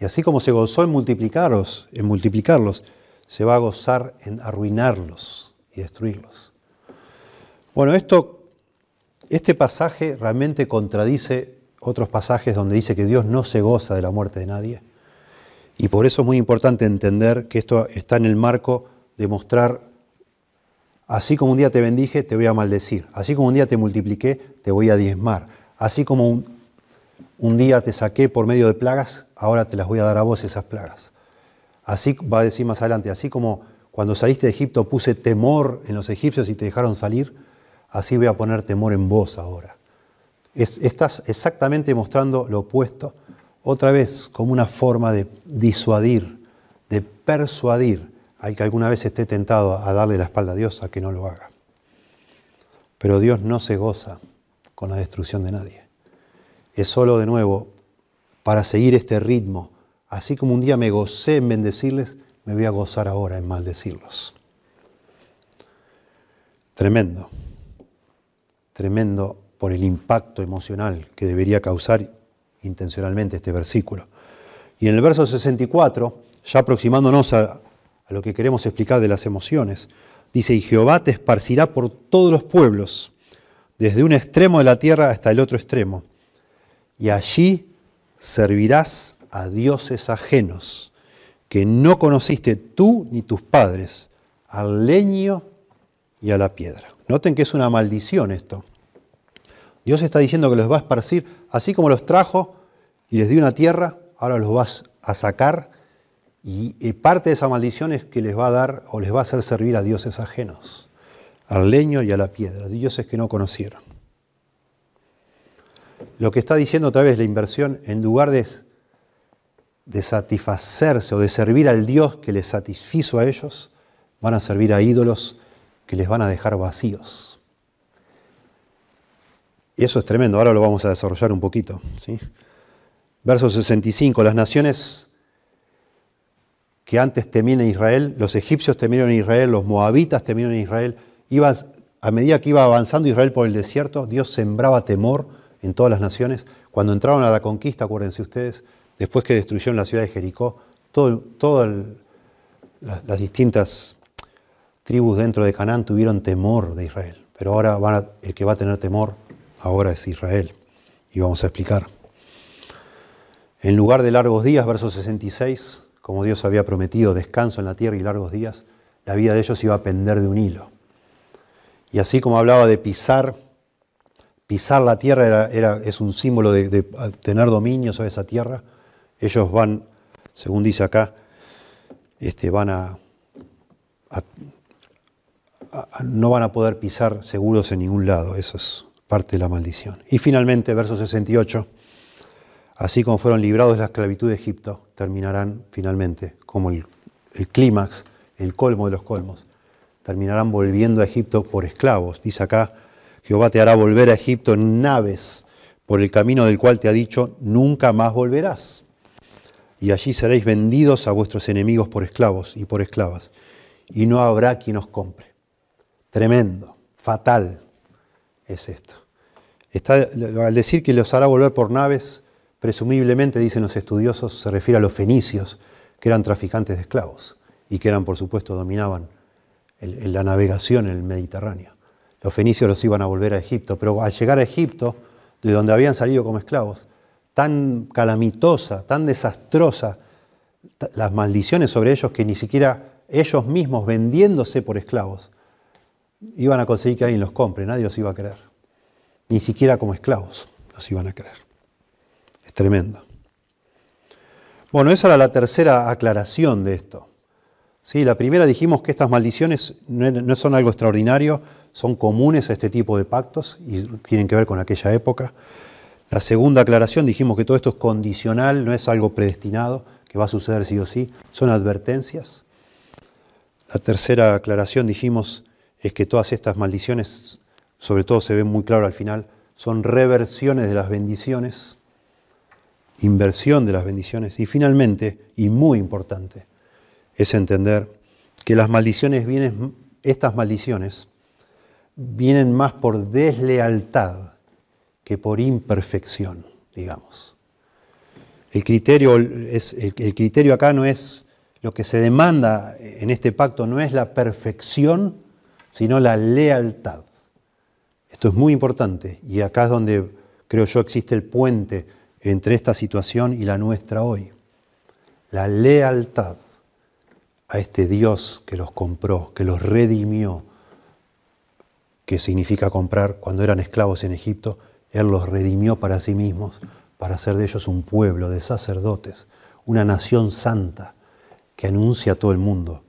Y así como se gozó en multiplicarlos, en multiplicarlos, se va a gozar en arruinarlos y destruirlos. Bueno, esto, este pasaje realmente contradice otros pasajes donde dice que Dios no se goza de la muerte de nadie. Y por eso es muy importante entender que esto está en el marco demostrar, así como un día te bendije, te voy a maldecir, así como un día te multipliqué, te voy a diezmar, así como un, un día te saqué por medio de plagas, ahora te las voy a dar a vos esas plagas. Así va a decir más adelante, así como cuando saliste de Egipto puse temor en los egipcios y te dejaron salir, así voy a poner temor en vos ahora. estás exactamente mostrando lo opuesto, otra vez como una forma de disuadir, de persuadir al que alguna vez esté tentado a darle la espalda a Dios a que no lo haga. Pero Dios no se goza con la destrucción de nadie. Es solo de nuevo para seguir este ritmo. Así como un día me gocé en bendecirles, me voy a gozar ahora en maldecirlos. Tremendo. Tremendo por el impacto emocional que debería causar intencionalmente este versículo. Y en el verso 64, ya aproximándonos a, a lo que queremos explicar de las emociones. Dice, y Jehová te esparcirá por todos los pueblos, desde un extremo de la tierra hasta el otro extremo, y allí servirás a dioses ajenos, que no conociste tú ni tus padres, al leño y a la piedra. Noten que es una maldición esto. Dios está diciendo que los va a esparcir, así como los trajo y les dio una tierra, ahora los vas a sacar y parte de esa maldición es que les va a dar o les va a hacer servir a dioses ajenos, al leño y a la piedra, dioses que no conocieron. Lo que está diciendo otra vez la inversión, en lugar de, de satisfacerse o de servir al Dios que les satisfizo a ellos, van a servir a ídolos que les van a dejar vacíos. Y eso es tremendo, ahora lo vamos a desarrollar un poquito. ¿sí? Verso 65, las naciones que antes temían en Israel, los egipcios temieron en Israel, los moabitas temieron en Israel. a medida que iba avanzando Israel por el desierto, Dios sembraba temor en todas las naciones. Cuando entraron a la conquista, acuérdense ustedes, después que destruyeron la ciudad de Jericó, todas las, distintas tribus dentro de Canaán tuvieron temor de Israel. Pero ahora el que va a tener temor ahora es Israel. Y vamos a explicar. En lugar de largos días, verso 66, como Dios había prometido, descanso en la tierra y largos días, la vida de ellos iba a pender de un hilo. Y así como hablaba de pisar, pisar la tierra era, es un símbolo de, tener dominio sobre esa tierra, ellos van, según dice acá, este, van a, no van a poder pisar seguros en ningún lado. Eso es parte de la maldición. Y finalmente, verso 68, así como fueron librados de la esclavitud de Egipto, terminarán finalmente como el, clímax, el colmo de los colmos, terminarán volviendo a Egipto por esclavos. Dice acá, Jehová te hará volver a Egipto en naves por el camino del cual te ha dicho, nunca más volverás. Y allí seréis vendidos a vuestros enemigos por esclavos y por esclavas, y no habrá quien os compre. Tremendo, fatal es esto. Está, al decir que los hará volver por naves, presumiblemente, dicen los estudiosos, se refiere a los fenicios, que eran traficantes de esclavos y que eran, por supuesto, dominaban la navegación en el Mediterráneo. Los fenicios los iban a volver a Egipto, pero al llegar a Egipto, de donde habían salido como esclavos, tan calamitosa, tan desastrosa, las maldiciones sobre ellos que ni siquiera ellos mismos vendiéndose por esclavos iban a conseguir que alguien los compre, nadie los iba a creer. Ni siquiera como esclavos los iban a creer. Tremendo. Bueno, esa era la tercera aclaración de esto. Sí, la primera dijimos que estas maldiciones no son algo extraordinario, son comunes a este tipo de pactos y tienen que ver con aquella época. La segunda aclaración dijimos que todo esto es condicional, no es algo predestinado, que va a suceder sí o sí, son advertencias. La tercera aclaración dijimos es que todas estas maldiciones, sobre todo se ve muy claro al final, son reversiones de las bendiciones, inversión de las bendiciones. Y finalmente, y muy importante, es entender que las maldiciones vienen, estas maldiciones, vienen más por deslealtad que por imperfección, digamos. El criterio, el, el criterio acá no es, lo que se demanda en este pacto no es la perfección, sino la lealtad. Esto es muy importante y acá es donde creo yo existe el puente entre esta situación y la nuestra hoy. La lealtad a este Dios que los compró, que los redimió, que significa comprar cuando eran esclavos en Egipto, Él los redimió para sí mismos, para hacer de ellos un pueblo de sacerdotes, una nación santa que anuncia a todo el mundo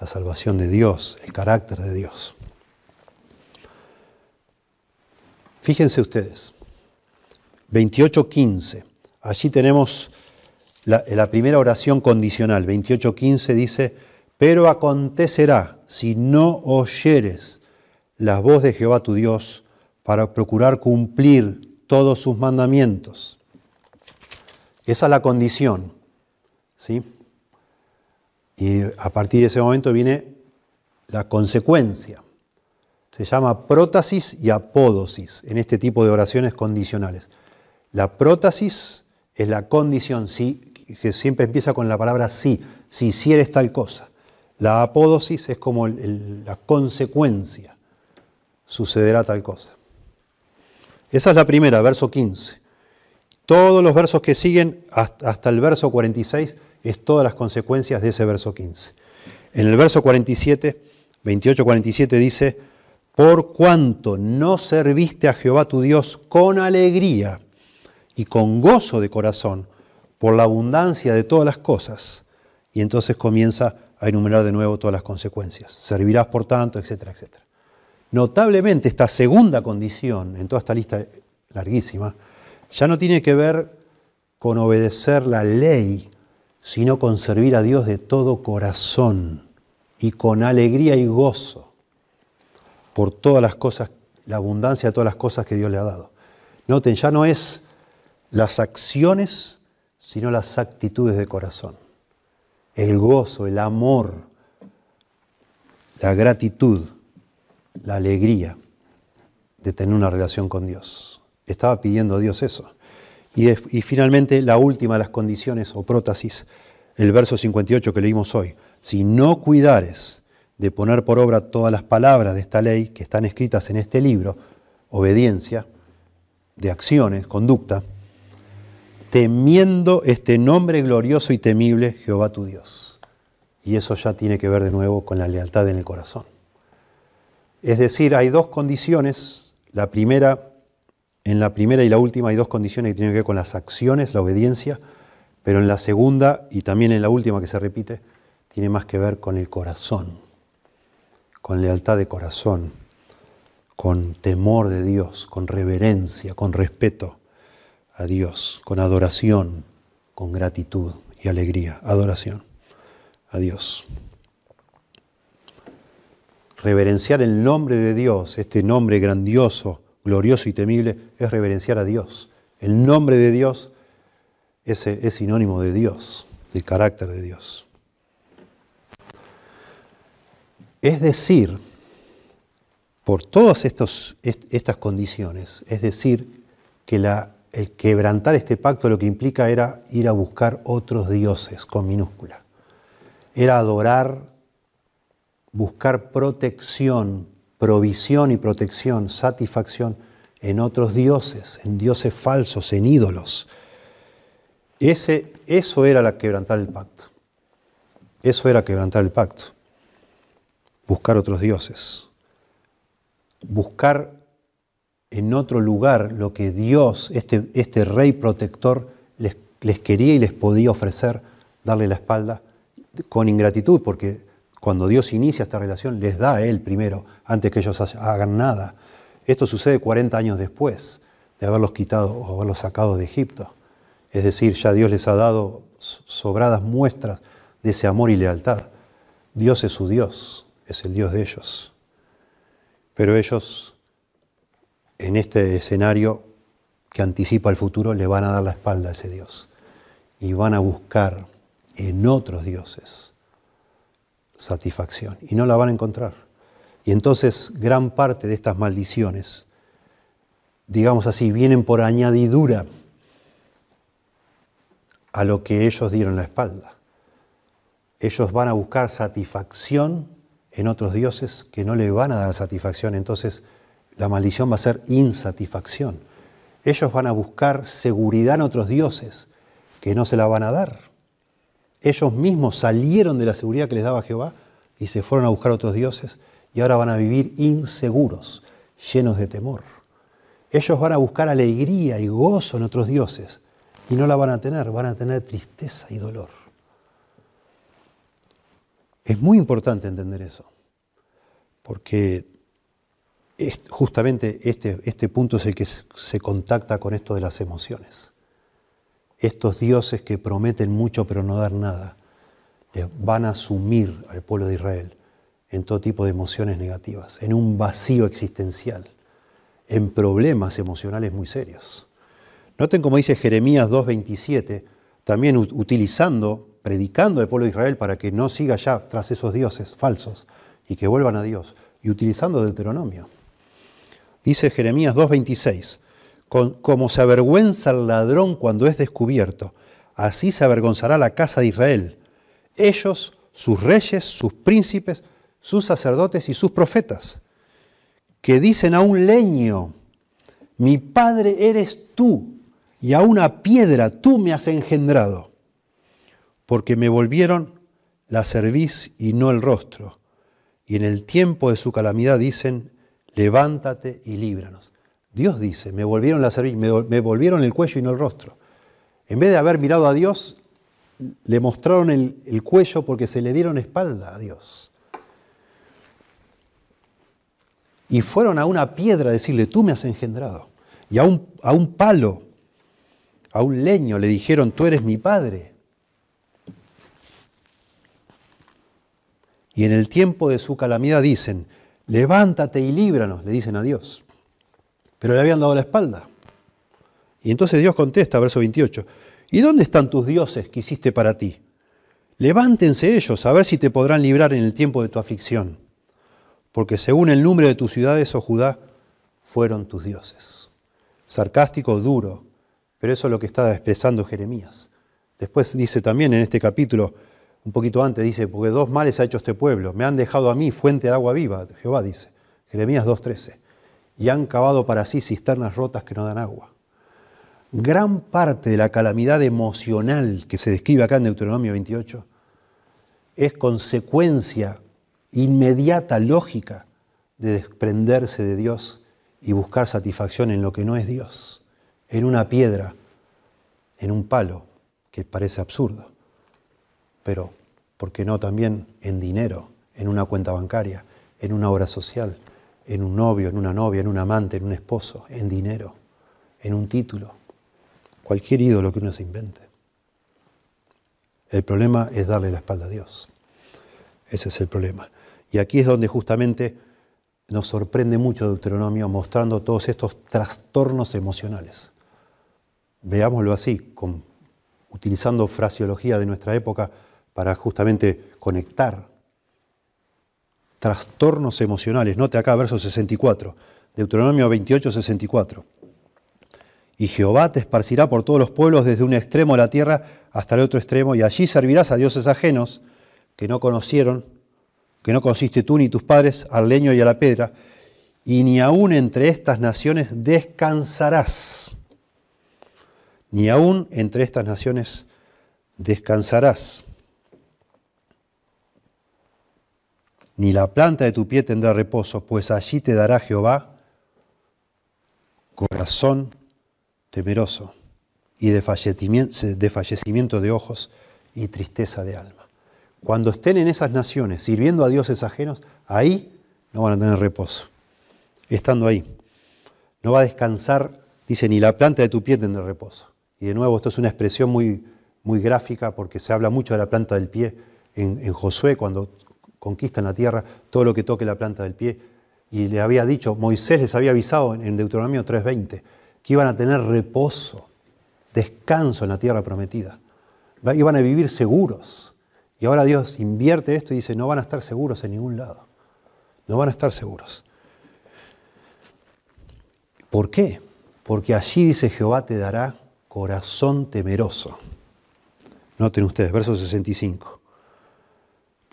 la salvación de Dios, el carácter de Dios. Fíjense ustedes, 28.15, allí tenemos la, primera oración condicional, 28.15 dice, pero acontecerá si no oyeres la voz de Jehová tu Dios para procurar cumplir todos sus mandamientos. Esa es la condición, ¿sí? Y a partir de ese momento viene la consecuencia. Se llama prótasis y apódosis en este tipo de oraciones condicionales. La prótasis es la condición, sí, que siempre empieza con la palabra sí, si hicieres tal cosa. La apódosis es como la consecuencia, sucederá tal cosa. Esa es la primera, verso 15. Todos los versos que siguen hasta el verso 46 es todas las consecuencias de ese verso 15. En el verso 47, 28-47 dice, por cuanto no serviste a Jehová tu Dios con alegría y con gozo de corazón, por la abundancia de todas las cosas. Y entonces comienza a enumerar de nuevo todas las consecuencias. Servirás por tanto, etcétera, etcétera. Notablemente esta segunda condición, en toda esta lista larguísima, ya no tiene que ver con obedecer la ley sino con servir a Dios de todo corazón y con alegría y gozo por todas las cosas, la abundancia de todas las cosas que Dios le ha dado. Noten, ya no es las acciones, sino las actitudes de corazón. El gozo, el amor, la gratitud, la alegría de tener una relación con Dios. Estaba pidiendo a Dios eso. Y, finalmente la última de las condiciones o prótesis, el verso 58 que leímos hoy. Si no cuidares de poner por obra todas las palabras de esta ley que están escritas en este libro, obediencia, de acciones, conducta, temiendo este nombre glorioso y temible, Jehová tu Dios. Y eso ya tiene que ver de nuevo con la lealtad en el corazón. Es decir, hay dos condiciones. La primera en la primera y la última hay dos condiciones que tienen que ver con las acciones, la obediencia, pero en la segunda y también en la última que se repite, tiene más que ver con el corazón, con lealtad de corazón, con temor de Dios, con reverencia, con respeto a Dios, con adoración, con gratitud y alegría. Adoración a Dios. Reverenciar el nombre de Dios, este nombre grandioso, glorioso y temible, es reverenciar a Dios. El nombre de Dios es, es sinónimo de Dios, del carácter de Dios. Es decir, por todas estas condiciones, es decir, que el quebrantar este pacto lo que implica era ir a buscar otros dioses con minúscula. Era adorar, buscar protección, provisión y protección, satisfacción en otros dioses, en dioses falsos, en ídolos. Ese, eso era la quebrantar el pacto. Eso era quebrantar el pacto buscar otros dioses, buscar en otro lugar lo que Dios, este, este rey protector, les, les, quería y les podía ofrecer, darle la espalda con ingratitud, porque cuando Dios inicia esta relación, les da a Él primero, antes que ellos hagan nada. Esto sucede 40 años después de haberlos quitado o haberlos sacado de Egipto. Es decir, ya Dios les ha dado sobradas muestras de ese amor y lealtad. Dios es su Dios es el Dios de ellos. Pero ellos, en este escenario que anticipa el futuro, le van a dar la espalda a ese Dios y van a buscar en otros dioses satisfacción y no la van a encontrar. Y entonces gran parte de estas maldiciones, digamos así, vienen por añadidura a lo que ellos dieron la espalda. Ellos van a buscar satisfacción en otros dioses que no le van a dar satisfacción. Entonces la maldición va a ser insatisfacción. Ellos van a buscar seguridad en otros dioses que no se la van a dar. Ellos mismos salieron de la seguridad que les daba Jehová y se fueron a buscar otros dioses y ahora van a vivir inseguros, llenos de temor. Ellos van a buscar alegría y gozo en otros dioses y no la van a tener, van a tener tristeza y dolor. Es muy importante entender eso, porque justamente este, este punto es el que se contacta con esto de las emociones. Estos dioses que prometen mucho pero no dan nada, van a sumir al pueblo de Israel en todo tipo de emociones negativas, en un vacío existencial, en problemas emocionales muy serios. Noten como dice Jeremías 2.27, también utilizando predicando al pueblo de Israel para que no siga ya tras esos dioses falsos y que vuelvan a Dios, y utilizando Deuteronomio. Dice Jeremías 2.26, como se avergüenza el ladrón cuando es descubierto, así se avergonzará la casa de Israel, ellos, sus reyes, sus príncipes, sus sacerdotes y sus profetas, que dicen a un leño, mi padre eres tú, y a una piedra tú me has engendrado porque me volvieron la cerviz y no el rostro. Y en el tiempo de su calamidad dicen, levántate y líbranos. Dios dice, me volvieron la cerviz, me, volvieron el cuello y no el rostro. En vez de haber mirado a Dios, le mostraron el, el cuello porque se le dieron espalda a Dios. Y fueron a una piedra a decirle, tú me has engendrado. Y a un, a un palo, a un leño le dijeron, tú eres mi padre. Y en el tiempo de su calamidad dicen, levántate y líbranos, le dicen a Dios. Pero le habían dado la espalda. Y entonces Dios contesta, verso 28, ¿y dónde están tus dioses que hiciste para ti? Levántense ellos a ver si te podrán librar en el tiempo de tu aflicción, porque según el número de tus ciudades, oh Judá, fueron tus dioses. Sarcástico, duro, pero eso es lo que está expresando Jeremías. Después dice también en este capítulo, un poquito antes dice, porque dos males ha hecho este pueblo, me han dejado a mí fuente de agua viva, Jehová dice, Jeremías 2.13, y han cavado para sí cisternas rotas que no dan agua. Gran parte de la calamidad emocional que se describe acá en Deuteronomio 28 es consecuencia inmediata, lógica, de desprenderse de Dios y buscar satisfacción en lo que no es Dios, en una piedra, en un palo, que parece absurdo pero ¿por qué no también en dinero, en una cuenta bancaria, en una obra social, en un novio, en una novia, en un amante, en un esposo, en dinero, en un título, cualquier ídolo que uno se invente. El problema es darle la espalda a Dios. Ese es el problema. Y aquí es donde justamente nos sorprende mucho Deuteronomio mostrando todos estos trastornos emocionales. Veámoslo así, utilizando fraseología de nuestra época para justamente conectar trastornos emocionales. Note acá verso 64, Deuteronomio 28, 64. Y Jehová te esparcirá por todos los pueblos desde un extremo de la tierra hasta el otro extremo, y allí servirás a dioses ajenos que no conocieron, que no conociste tú ni tus padres, al leño y a la piedra, y ni aún entre estas naciones descansarás. Ni aún entre estas naciones descansarás. Ni la planta de tu pie tendrá reposo, pues allí te dará Jehová corazón temeroso y de fallecimiento de ojos y tristeza de alma. Cuando estén en esas naciones sirviendo a dioses ajenos, ahí no van a tener reposo. Estando ahí. No va a descansar, dice, ni la planta de tu pie tendrá reposo. Y de nuevo, esto es una expresión muy, muy gráfica porque se habla mucho de la planta del pie en, en Josué, cuando conquistan la tierra, todo lo que toque la planta del pie. Y le había dicho, Moisés les había avisado en Deuteronomio 3:20, que iban a tener reposo, descanso en la tierra prometida. Iban a vivir seguros. Y ahora Dios invierte esto y dice, no van a estar seguros en ningún lado. No van a estar seguros. ¿Por qué? Porque allí dice Jehová te dará corazón temeroso. Noten ustedes, verso 65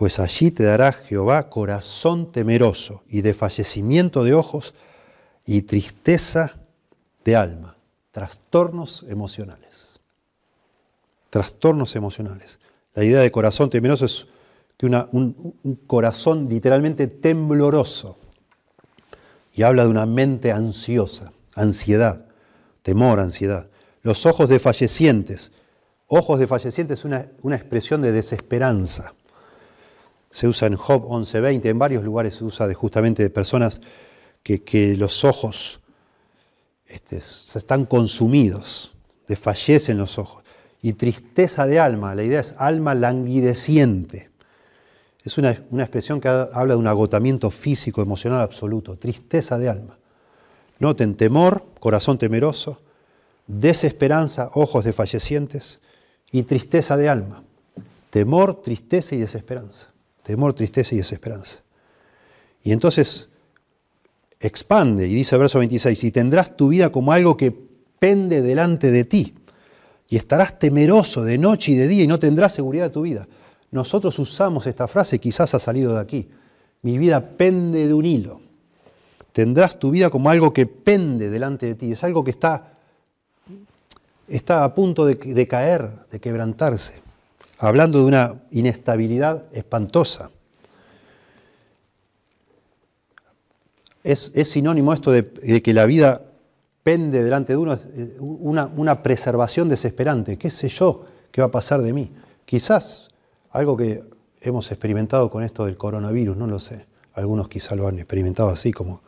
pues allí te dará Jehová corazón temeroso y de fallecimiento de ojos y tristeza de alma, trastornos emocionales. Trastornos emocionales. La idea de corazón temeroso es que un, corazón literalmente tembloroso y habla de una mente ansiosa, ansiedad, temor, ansiedad. Los ojos de fallecientes. Ojos de fallecientes es una expresión de desesperanza se usa en Job 11:20, en varios lugares se usa de justamente de personas que, los ojos este, están consumidos, desfallecen los ojos. Y tristeza de alma, la idea es alma languideciente. Es una, una expresión que habla de un agotamiento físico, emocional absoluto, tristeza de alma. Noten temor, corazón temeroso, desesperanza, ojos desfallecientes y tristeza de alma. Temor, tristeza y desesperanza temor, tristeza y desesperanza. Y entonces expande y dice el verso 26, y tendrás tu vida como algo que pende delante de ti, y estarás temeroso de noche y de día y no tendrás seguridad de tu vida. Nosotros usamos esta frase, quizás ha salido de aquí, mi vida pende de un hilo. Tendrás tu vida como algo que pende delante de ti, es algo que está, está a punto de, de caer, de quebrantarse hablando de una inestabilidad espantosa. Es, sinónimo esto de, que la vida pende delante de uno, eh, una, una preservación desesperante. ¿Qué sé yo qué va a pasar de mí? Quizás algo que hemos experimentado con esto del coronavirus, no lo sé. Algunos quizás lo han experimentado así, como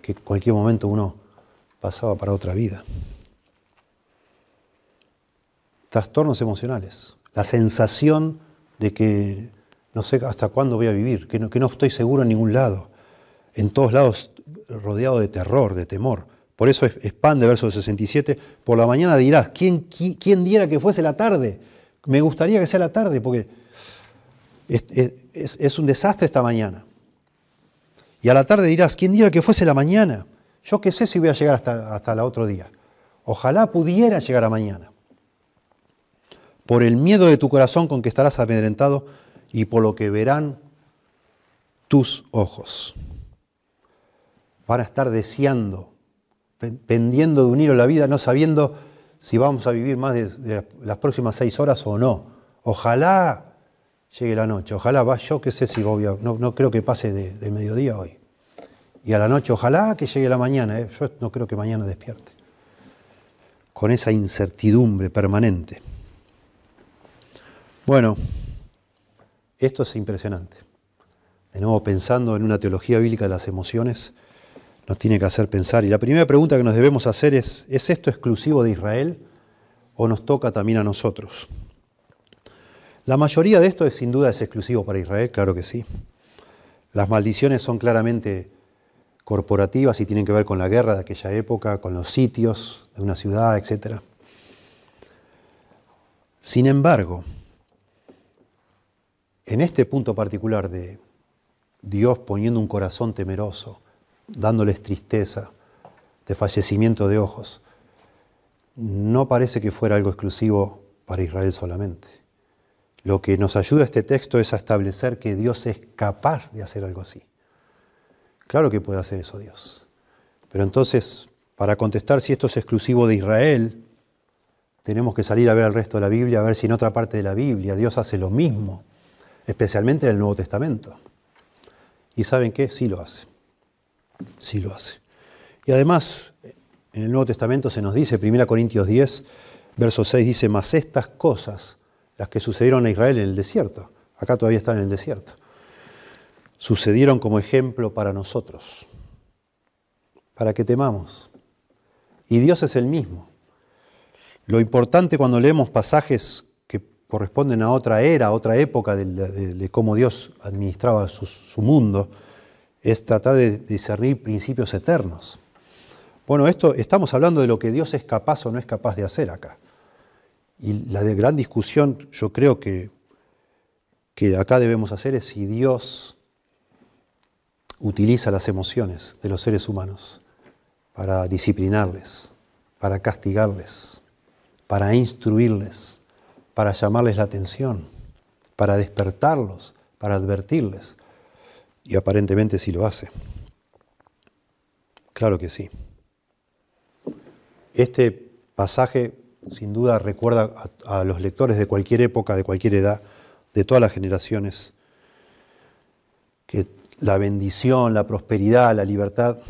que en cualquier momento uno pasaba para otra vida. Trastornos emocionales la sensación de que no sé hasta cuándo voy a vivir, que no, que no estoy seguro en ningún lado, en todos lados rodeado de terror, de temor. Por eso expande verso 67, por la mañana dirás, ¿quién, ¿quién, diera que fuese la tarde? Me gustaría que sea la tarde, porque es, un desastre esta mañana. Y a la tarde dirás, ¿quién diera que fuese la mañana? Yo qué sé si voy a llegar hasta, hasta el otro día. Ojalá pudiera llegar a mañana por el miedo de tu corazón con que estarás amedrentado y por lo que verán tus ojos. Van a estar deseando, pendiendo de unir a la vida, no sabiendo si vamos a vivir más de, las próximas seis horas o no. Ojalá llegue la noche, ojalá va, yo qué sé si voy a, no, creo que pase de, mediodía hoy. Y a la noche, ojalá que llegue la mañana, ¿eh? yo no creo que mañana despierte. Con esa incertidumbre permanente. Bueno, esto es impresionante. De nuevo, pensando en una teología bíblica de las emociones, nos tiene que hacer pensar. Y la primera pregunta que nos debemos hacer es, ¿es esto exclusivo de Israel o nos toca también a nosotros? La mayoría de esto es sin duda es exclusivo para Israel, claro que sí. Las maldiciones son claramente corporativas y tienen que ver con la guerra de aquella época, con los sitios de una ciudad, etc. Sin embargo, en este punto particular de Dios poniendo un corazón temeroso, dándoles tristeza, de fallecimiento de ojos, no parece que fuera algo exclusivo para Israel solamente. Lo que nos ayuda este texto es a establecer que Dios es capaz de hacer algo así. Claro que puede hacer eso Dios. Pero entonces, para contestar si esto es exclusivo de Israel, tenemos que salir a ver el resto de la Biblia, a ver si en otra parte de la Biblia Dios hace lo mismo, especialmente en el Nuevo Testamento. ¿Y saben qué? Sí lo hace. Sí lo hace. Y además, en el Nuevo Testamento se nos dice, 1 Corintios 10, verso 6 dice, más estas cosas, las que sucedieron a Israel en el desierto, acá todavía están en el desierto, sucedieron como ejemplo para nosotros, para que temamos. Y Dios es el mismo. Lo importante cuando leemos pasajes corresponden a otra era, a otra época de, cómo Dios administraba su mundo, es tratar de discernir principios eternos. Bueno, esto estamos hablando de lo que Dios es capaz o no es capaz de hacer acá. Y la de gran discusión, yo creo que, que acá debemos hacer es si Dios utiliza las emociones de los seres humanos para disciplinarles, para castigarles, para instruirles, para llamarles la atención, para despertarlos, para advertirles. Y aparentemente sí lo hace. Claro que sí. Este pasaje sin duda recuerda a, los lectores de cualquier época, de cualquier edad, de todas las generaciones, que la bendición, la prosperidad, la libertad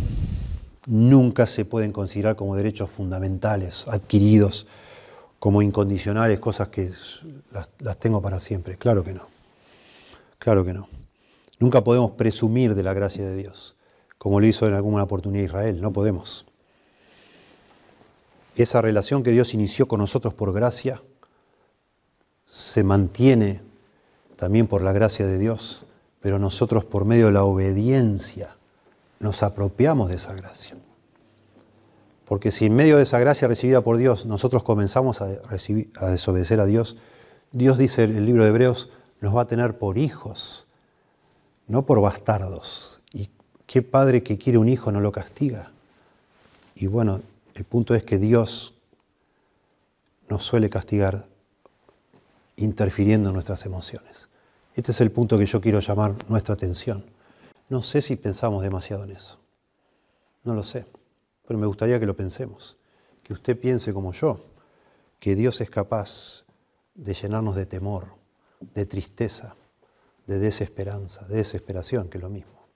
nunca se pueden considerar como derechos fundamentales, adquiridos, como incondicionales, cosas que las, tengo para siempre. Claro que no. Claro que no. Nunca podemos presumir de la gracia de Dios, como lo hizo en alguna oportunidad Israel, no podemos. Esa relación que Dios inició con nosotros por gracia se mantiene también por la gracia de Dios, pero nosotros por medio de la obediencia nos apropiamos de esa gracia. Porque si en medio de esa gracia recibida por Dios nosotros comenzamos a, desobedecer a Dios, Dios dice en el libro de Hebreos, nos va a tener por hijos no por bastardos. ¿Y qué padre que quiere un hijo no lo castiga? Y bueno, el punto es que Dios nos suele castigar interfiriendo en nuestras emociones. Este es el punto que yo quiero llamar nuestra atención. No sé si pensamos demasiado en eso. No lo sé. Pero me gustaría que lo pensemos. Que usted piense como yo, que Dios es capaz de llenarnos de temor, de tristeza, de desesperanza, de desesperación, que es lo mismo.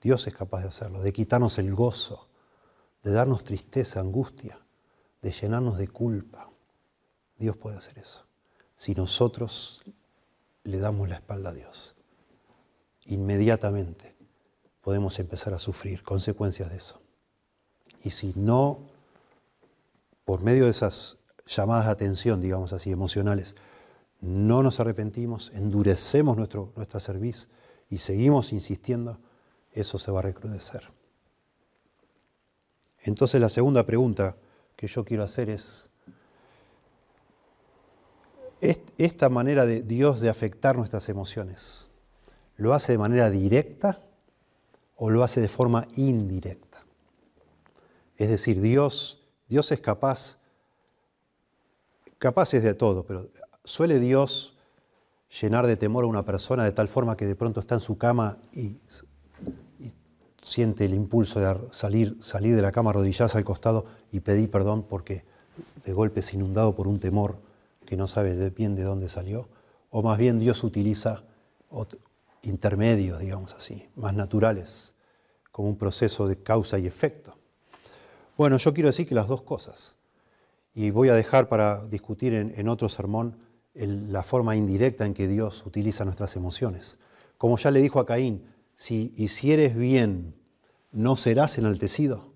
Dios es capaz de hacerlo, de quitarnos el gozo, de darnos tristeza, angustia, de llenarnos de culpa. Dios puede hacer eso. Si nosotros le damos la espalda a Dios, inmediatamente podemos empezar a sufrir consecuencias de eso. Y si no, por medio de esas llamadas de atención, digamos así, emocionales, no nos arrepentimos, endurecemos nuestro, nuestra cerviz y seguimos insistiendo, eso se va a recrudecer. Entonces la segunda pregunta que yo quiero hacer es, ¿esta manera de Dios de afectar nuestras emociones, lo hace de manera directa o lo hace de forma indirecta? Es decir, Dios, Dios es capaz, capaz es de todo, pero ¿Suele Dios llenar de temor a una persona de tal forma que de pronto está en su cama y, siente el impulso de salir, salir de la cama, arrodillarse al costado y pedir perdón porque de golpe es inundado por un temor que no sabe bien de dónde salió? ¿O más bien Dios utiliza intermedios, digamos así, más naturales, como un proceso de causa y efecto? Bueno, yo quiero decir que las dos cosas. Y voy a dejar para discutir en otro sermón la forma indirecta en que Dios utiliza nuestras emociones. Como ya le dijo a Caín, si hicieres bien no serás enaltecido.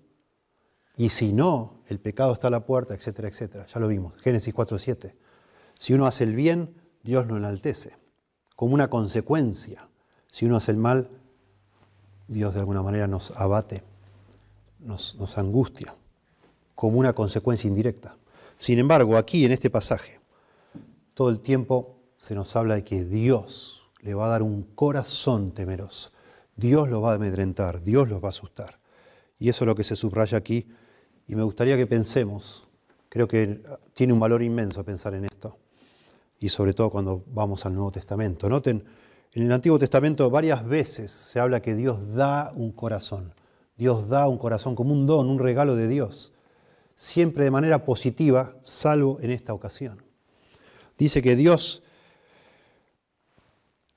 Y si no, el pecado está a la puerta, etcétera, etcétera. Ya lo vimos, Génesis 4.7. Si uno hace el bien, Dios lo enaltece, como una consecuencia. Si uno hace el mal, Dios de alguna manera nos abate, nos, angustia, como una consecuencia indirecta. Sin embargo, aquí en este pasaje, todo el tiempo se nos habla de que Dios le va a dar un corazón temeroso. Dios lo va a amedrentar, Dios los va a asustar. Y eso es lo que se subraya aquí. Y me gustaría que pensemos, creo que tiene un valor inmenso pensar en esto. Y sobre todo cuando vamos al Nuevo Testamento. Noten, en el Antiguo Testamento varias veces se habla que Dios da un corazón. Dios da un corazón como un don, un regalo de Dios. Siempre de manera positiva, salvo en esta ocasión. Dice que Dios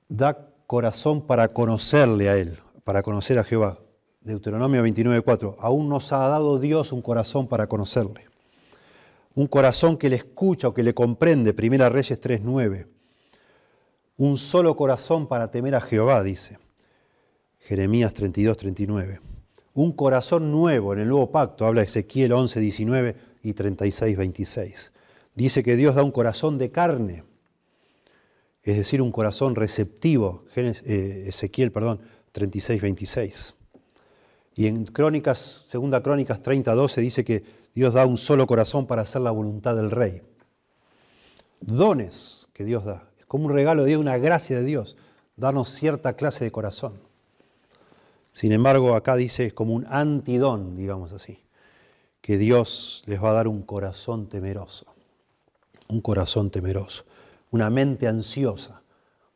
da corazón para conocerle a Él, para conocer a Jehová. Deuteronomio 29.4. Aún nos ha dado Dios un corazón para conocerle. Un corazón que le escucha o que le comprende. Primera Reyes 3.9. Un solo corazón para temer a Jehová, dice. Jeremías 32.39. Un corazón nuevo en el nuevo pacto, habla Ezequiel 11.19 y 36.26. Dice que Dios da un corazón de carne es decir, un corazón receptivo, eh, Ezequiel, perdón, 36, 26. Y en Crónicas, segunda Crónicas 30, 12 dice que Dios da un solo corazón para hacer la voluntad del rey. Dones que Dios da. Es como un regalo de Dios, una gracia de Dios, darnos cierta clase de corazón. Sin embargo, acá dice es como un antidón, digamos así, que Dios les va a dar un corazón temeroso. Un corazón temeroso una mente ansiosa,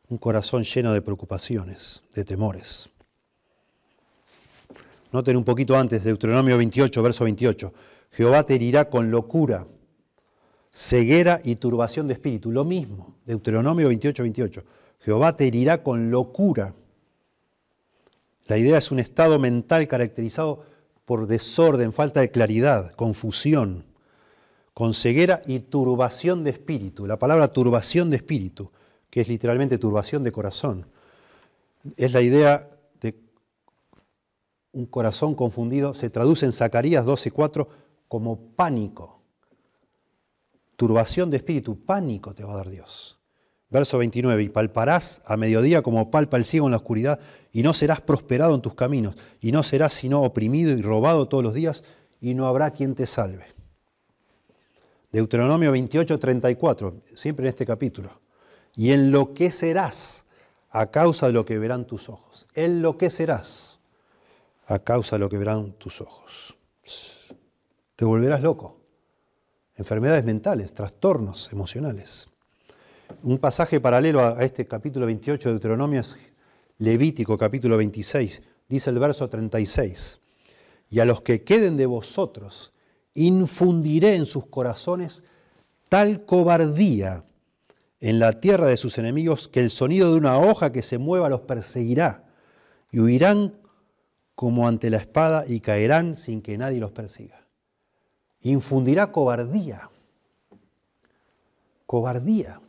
un corazón lleno de preocupaciones, de temores. Noten un poquito antes, Deuteronomio 28, verso 28. Jehová te herirá con locura, ceguera y turbación de espíritu. Lo mismo, Deuteronomio 28, 28. Jehová te herirá con locura. La idea es un estado mental caracterizado por desorden, falta de claridad, confusión con ceguera y turbación de espíritu. La palabra turbación de espíritu, que es literalmente turbación de corazón, es la idea de un corazón confundido, se traduce en Zacarías 12:4 como pánico. Turbación de espíritu, pánico te va a dar Dios. Verso 29, y palparás a mediodía como palpa el ciego en la oscuridad, y no serás prosperado en tus caminos, y no serás sino oprimido y robado todos los días, y no habrá quien te salve. Deuteronomio 28, 34, siempre en este capítulo. Y enloquecerás a causa de lo que verán tus ojos. Enloquecerás a causa de lo que verán tus ojos. Te volverás loco. Enfermedades mentales, trastornos emocionales. Un pasaje paralelo a este capítulo 28 de Deuteronomio es Levítico capítulo 26. Dice el verso 36. Y a los que queden de vosotros infundiré en sus corazones tal cobardía en la tierra de sus enemigos que el sonido de una hoja que se mueva los perseguirá y huirán como ante la espada y caerán sin que nadie los persiga. Infundirá cobardía. Cobardía.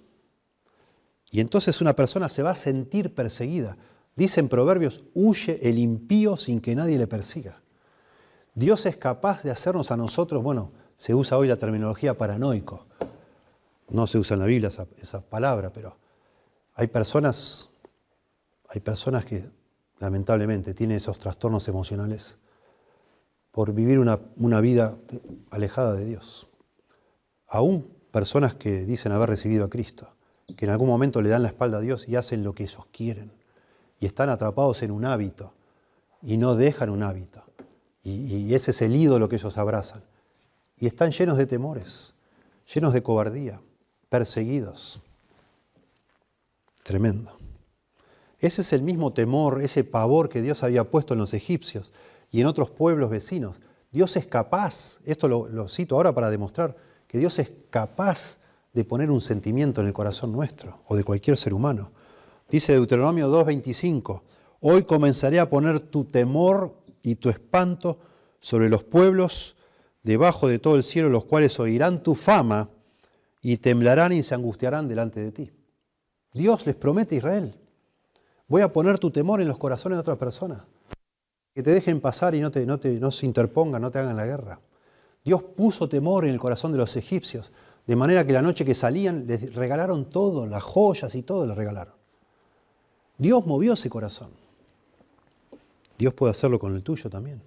Y entonces una persona se va a sentir perseguida. Dicen proverbios, huye el impío sin que nadie le persiga. Dios es capaz de hacernos a nosotros, bueno, se usa hoy la terminología paranoico. No se usa en la Biblia esa, palabra, pero hay personas, hay personas que lamentablemente tienen esos trastornos emocionales por vivir una, una vida alejada de Dios. Aún personas que dicen haber recibido a Cristo, que en algún momento le dan la espalda a Dios y hacen lo que ellos quieren, y están atrapados en un hábito y no dejan un hábito. Y, ese es el ídolo que ellos abrazan. Y están llenos de temores, llenos de cobardía, perseguidos. Tremendo. Ese es el mismo temor, ese pavor que Dios había puesto en los egipcios y en otros pueblos vecinos. Dios es capaz, esto lo, lo, cito ahora para demostrar, que Dios es capaz de poner un sentimiento en el corazón nuestro o de cualquier ser humano. Dice Deuteronomio 2.25, hoy comenzaré a poner tu temor y tu espanto sobre los pueblos debajo de todo el cielo, los cuales oirán tu fama y temblarán y se angustiarán delante de ti. Dios les promete a Israel, voy a poner tu temor en los corazones de otras personas. que te dejen pasar y no, te, no, se interpongan, no te hagan la guerra. Dios puso temor en el corazón de los egipcios, de manera que la noche que salían les regalaron todo, las joyas y todo les regalaron. Dios movió ese corazón. Dios puede hacerlo con el tuyo también.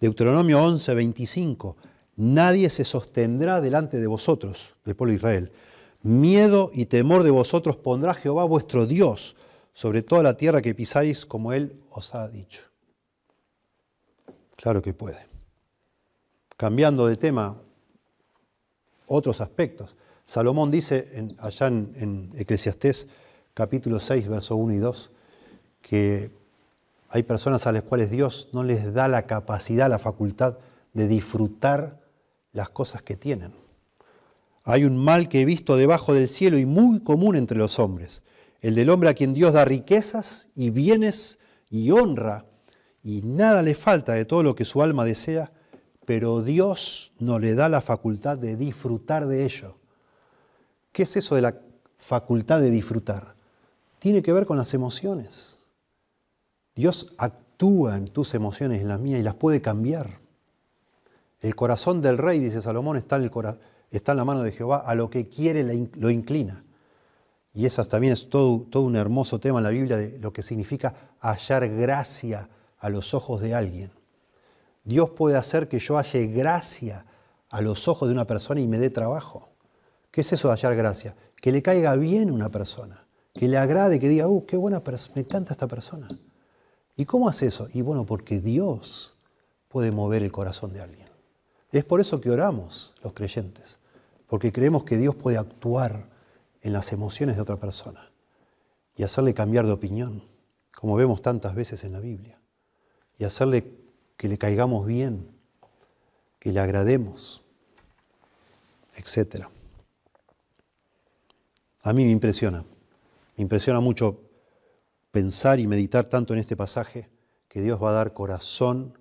Deuteronomio 11, 25. Nadie se sostendrá delante de vosotros, del pueblo de Israel. Miedo y temor de vosotros pondrá Jehová vuestro Dios sobre toda la tierra que pisáis como Él os ha dicho. Claro que puede. Cambiando de tema, otros aspectos. Salomón dice allá en, en Eclesiastés capítulo 6, verso 1 y 2, que hay personas a las cuales Dios no les da la capacidad, la facultad de disfrutar las cosas que tienen. Hay un mal que he visto debajo del cielo y muy común entre los hombres, el del hombre a quien Dios da riquezas y bienes y honra, y nada le falta de todo lo que su alma desea, pero Dios no le da la facultad de disfrutar de ello. ¿Qué es eso de la facultad de disfrutar? Tiene que ver con las emociones. Dios actúa en tus emociones, en las mías, y las puede cambiar. El corazón del rey, dice Salomón, está en, la mano de Jehová, a lo que quiere lo inclina. Y eso también es todo un hermoso tema en la Biblia de lo que significa hallar gracia a los ojos de alguien. Dios puede hacer que yo halle gracia a los ojos de una persona y me dé trabajo. ¿Qué es eso de hallar gracia? Que le caiga bien una persona, que le agrade, que diga, uh, qué buena persona, me encanta esta persona. ¿Y cómo hace eso? Y bueno, porque Dios puede mover el corazón de alguien. Es por eso que oramos los creyentes, porque creemos que Dios puede actuar en las emociones de otra persona y hacerle cambiar de opinión, como vemos tantas veces en la Biblia, y hacerle que le caigamos bien, que le agrademos, etc. A mí me impresiona, me impresiona mucho pensar y meditar tanto en este pasaje que Dios va a dar corazón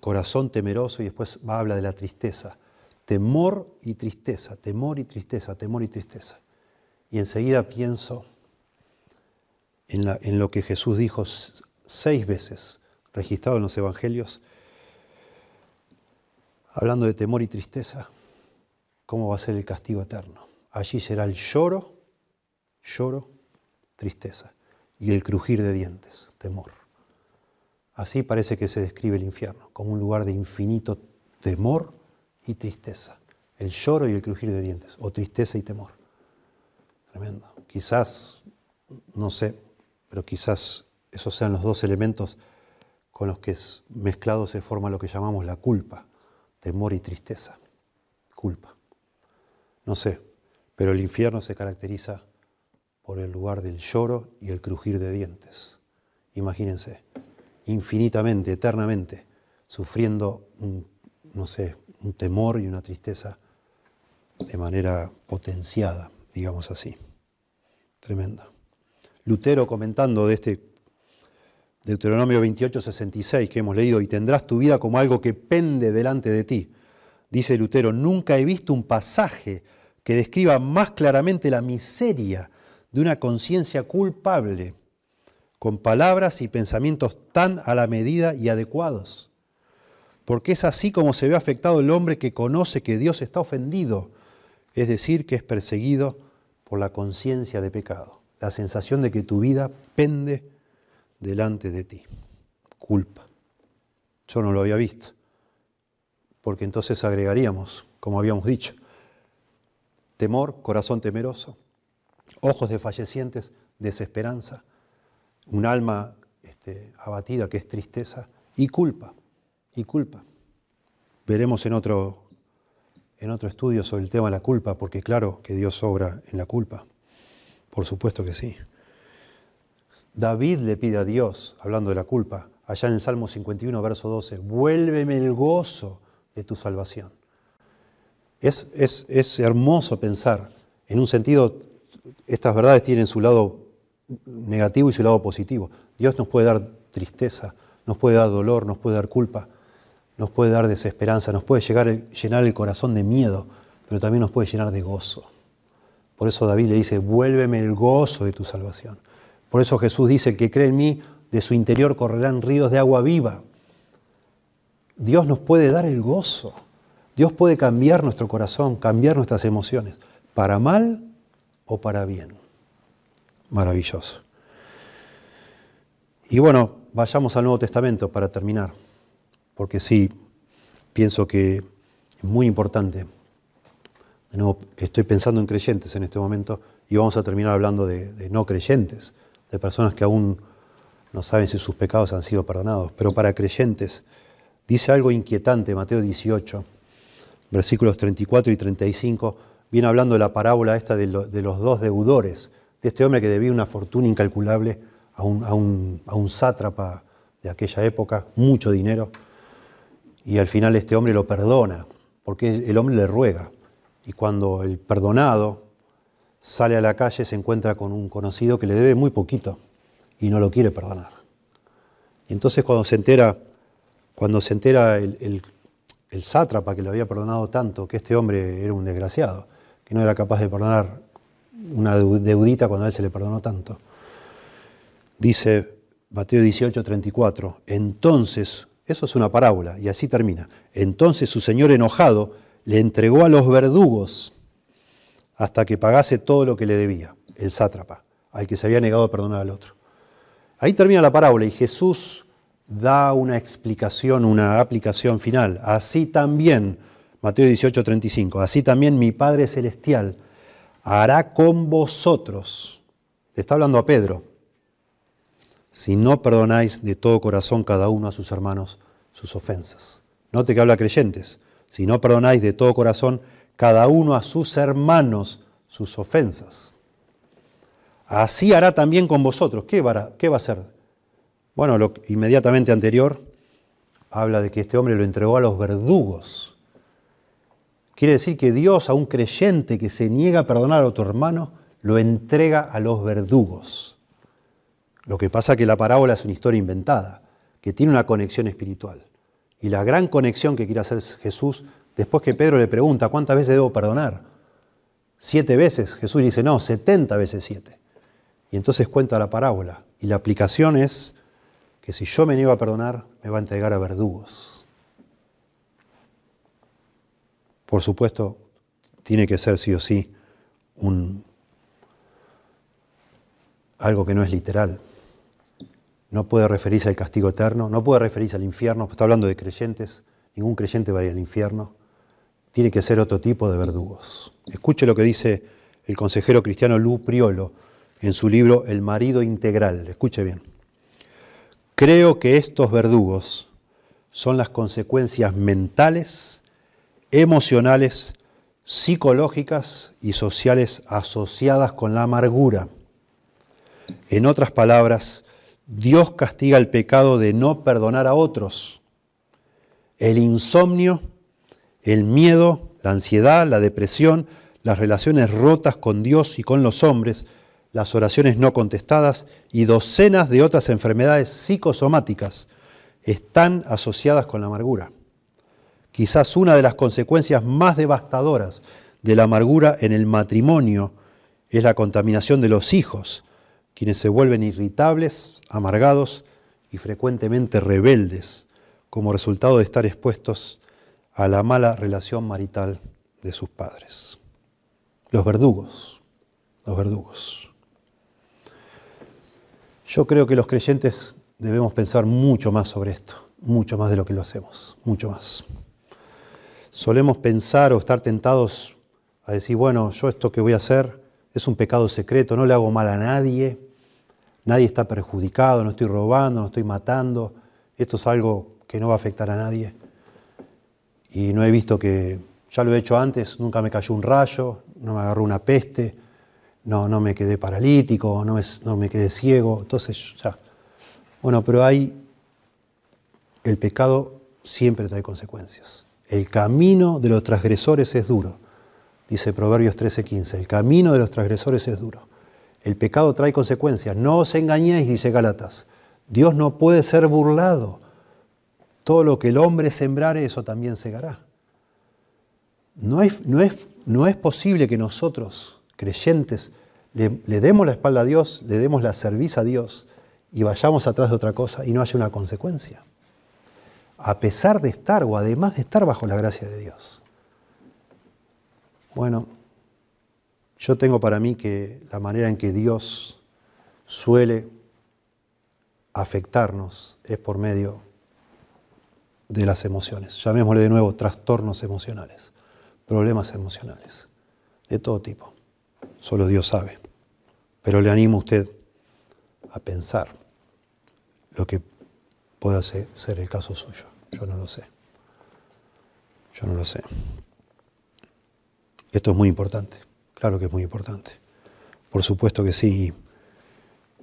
corazón temeroso y después va a hablar de la tristeza. Temor y tristeza, temor y tristeza, temor y tristeza. Y enseguida pienso en, en lo que Jesús dijo seis veces, registrado en los evangelios, hablando de temor y tristeza, cómo va a ser el castigo eterno. Allí será el lloro, lloro, tristeza, y el crujir de dientes, temor. Así parece que se describe el infierno, como un lugar de infinito temor y tristeza. El lloro y el crujir de dientes, o tristeza y temor. Tremendo. Quizás, no sé, pero quizás esos sean los dos elementos con los que mezclados se forma lo que llamamos la culpa, temor y tristeza. Culpa. No sé, pero el infierno se caracteriza por el lugar del lloro y el crujir de dientes. Imagínense, infinitamente, eternamente, sufriendo un, no sé, un temor y una tristeza de manera potenciada, digamos así. Tremenda. Lutero comentando de este Deuteronomio 28, 66 que hemos leído, y tendrás tu vida como algo que pende delante de ti. Dice Lutero, nunca he visto un pasaje que describa más claramente la miseria de una conciencia culpable con palabras y pensamientos tan a la medida y adecuados. Porque es así como se ve afectado el hombre que conoce que Dios está ofendido, es decir, que es perseguido por la conciencia de pecado, la sensación de que tu vida pende delante de ti. Culpa. Yo no lo había visto, porque entonces agregaríamos, como habíamos dicho, temor, corazón temeroso, ojos desfallecientes, desesperanza, un alma este, abatida que es tristeza y culpa, y culpa. Veremos en otro, en otro estudio sobre el tema de la culpa, porque claro que Dios obra en la culpa, por supuesto que sí. David le pide a Dios, hablando de la culpa, allá en el Salmo 51, verso 12, vuélveme el gozo de tu salvación. Es, hermoso pensar, en un sentido, estas verdades tienen su lado negativo y su lado positivo. Dios nos puede dar tristeza, nos puede dar dolor, nos puede dar culpa, nos puede dar desesperanza, nos puede llegar, llenar el corazón de miedo, pero también nos puede llenar de gozo. Por eso David le dice, vuélveme el gozo de tu salvación. Por eso Jesús dice que cree en mí, de su interior correrán ríos de agua viva. Dios nos puede dar el gozo. Dios puede cambiar nuestro corazón, cambiar nuestras emociones, para mal o para bien. Maravilloso. Y bueno, vayamos al Nuevo Testamento para terminar, porque sí, pienso que es muy importante. De nuevo, estoy pensando en creyentes en este momento y vamos a terminar hablando de, de no creyentes, de personas que aún no saben si sus pecados han sido perdonados. Pero para creyentes, dice algo inquietante Mateo 18, versículos 34 y 35, viene hablando de la parábola esta de, los dos deudores, de este hombre que debía una fortuna incalculable a un, a un sátrapa de aquella época, mucho dinero, y al final este hombre lo perdona, porque el hombre le ruega. Y cuando el perdonado sale a la calle se encuentra con un conocido que le debe muy poquito y no lo quiere perdonar. Y entonces cuando se entera, cuando se entera el, el sátrapa que le había perdonado tanto, que este hombre era un desgraciado, que no era capaz de perdonar una deudita cuando a él se le perdonó tanto. Dice Mateo 18, 34, entonces, eso es una parábola, y así termina, entonces su señor enojado le entregó a los verdugos hasta que pagase todo lo que le debía, el sátrapa, al que se había negado a perdonar al otro. Ahí termina la parábola y Jesús da una explicación, una aplicación final. Así también, Mateo 18, 35, así también mi Padre Celestial hará con vosotros, está hablando a Pedro, si no perdonáis de todo corazón cada uno a sus hermanos sus ofensas. Note que habla creyentes, si no perdonáis de todo corazón cada uno a sus hermanos sus ofensas. Así hará también con vosotros. ¿Qué va a, hacer? Bueno, lo inmediatamente anterior habla de que este hombre lo entregó a los verdugos. Quiere decir que Dios a un creyente que se niega a perdonar a otro hermano, lo entrega a los verdugos. Lo que pasa es que la parábola es una historia inventada, que tiene una conexión espiritual. Y la gran conexión que quiere hacer Jesús, después que Pedro le pregunta, ¿cuántas veces debo perdonar? Siete veces. Jesús dice, no, setenta veces siete. Y entonces cuenta la parábola. Y la aplicación es que si yo me niego a perdonar, me va a entregar a verdugos. Por supuesto, tiene que ser sí o sí un, algo que no es literal. No puede referirse al castigo eterno, no puede referirse al infierno, está hablando de creyentes, ningún creyente va a ir al infierno. Tiene que ser otro tipo de verdugos. Escuche lo que dice el consejero cristiano Lu Priolo en su libro El marido integral. Escuche bien. Creo que estos verdugos son las consecuencias mentales, emocionales, psicológicas y sociales asociadas con la amargura. En otras palabras, Dios castiga el pecado de no perdonar a otros. El insomnio, el miedo, la ansiedad, la depresión, las relaciones rotas con Dios y con los hombres, las oraciones no contestadas y docenas de otras enfermedades psicosomáticas están asociadas con la amargura. Quizás una de las consecuencias más devastadoras de la amargura en el matrimonio es la contaminación de los hijos, quienes se vuelven irritables, amargados y frecuentemente rebeldes como resultado de estar expuestos a la mala relación marital de sus padres. Los verdugos, los verdugos. Yo creo que los creyentes debemos pensar mucho más sobre esto, mucho más de lo que lo hacemos, mucho más. Solemos pensar o estar tentados a decir, bueno, yo esto que voy a hacer es un pecado secreto, no le hago mal a nadie, nadie está perjudicado, no estoy robando, no estoy matando, esto es algo que no va a afectar a nadie. Y no he visto que, ya lo he hecho antes, nunca me cayó un rayo, no me agarró una peste, no, no me quedé paralítico, no me, no me quedé ciego, entonces ya. Bueno, pero hay, el pecado siempre trae consecuencias. El camino de los transgresores es duro, dice Proverbios 13:15, el camino de los transgresores es duro. El pecado trae consecuencias, no os engañéis, dice Galatas. Dios no puede ser burlado. Todo lo que el hombre sembrare, eso también segará. No, es, no es posible que nosotros creyentes, le, demos la espalda a Dios, le demos la cerviz a Dios y vayamos atrás de otra cosa y no haya una consecuencia. A pesar de estar o además de estar bajo la gracia de Dios. Bueno, yo tengo para mí que la manera en que Dios suele afectarnos es por medio de las emociones. Llamémosle de nuevo trastornos emocionales, problemas emocionales, de todo tipo. Solo Dios sabe. Pero le animo a usted a pensar lo que pueda ser, el caso suyo. Yo no lo sé. Yo no lo sé. Esto es muy importante. Claro que es muy importante. Por supuesto que sí.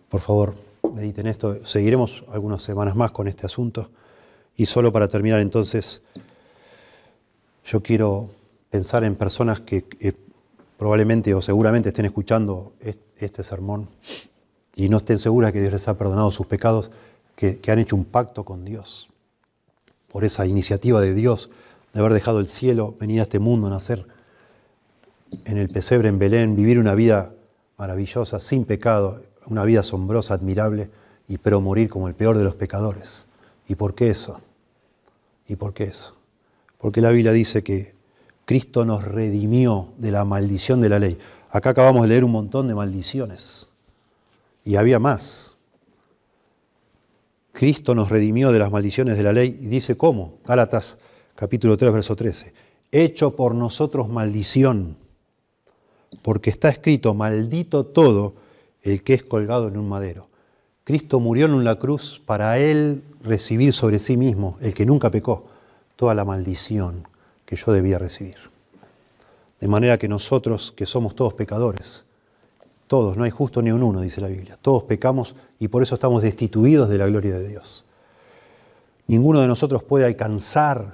Por favor, mediten esto. Seguiremos algunas semanas más con este asunto. Y solo para terminar entonces, yo quiero pensar en personas que probablemente o seguramente estén escuchando este sermón y no estén seguras que Dios les ha perdonado sus pecados, que, han hecho un pacto con Dios por esa iniciativa de Dios de haber dejado el cielo, venir a este mundo, nacer en el pesebre en Belén, vivir una vida maravillosa, sin pecado, una vida asombrosa, admirable, y pero morir como el peor de los pecadores. ¿Y por qué eso? ¿Y por qué eso? Porque la Biblia dice que Cristo nos redimió de la maldición de la ley. Acá acabamos de leer un montón de maldiciones. Y había más. Cristo nos redimió de las maldiciones de la ley. Y dice cómo. Gálatas capítulo 3, verso 13. Hecho por nosotros maldición. Porque está escrito, maldito todo el que es colgado en un madero. Cristo murió en una cruz para él recibir sobre sí mismo, el que nunca pecó, toda la maldición que yo debía recibir. De manera que nosotros, que somos todos pecadores, todos, no hay justo ni un uno, dice la Biblia, todos pecamos y por eso estamos destituidos de la gloria de Dios. Ninguno de nosotros puede alcanzar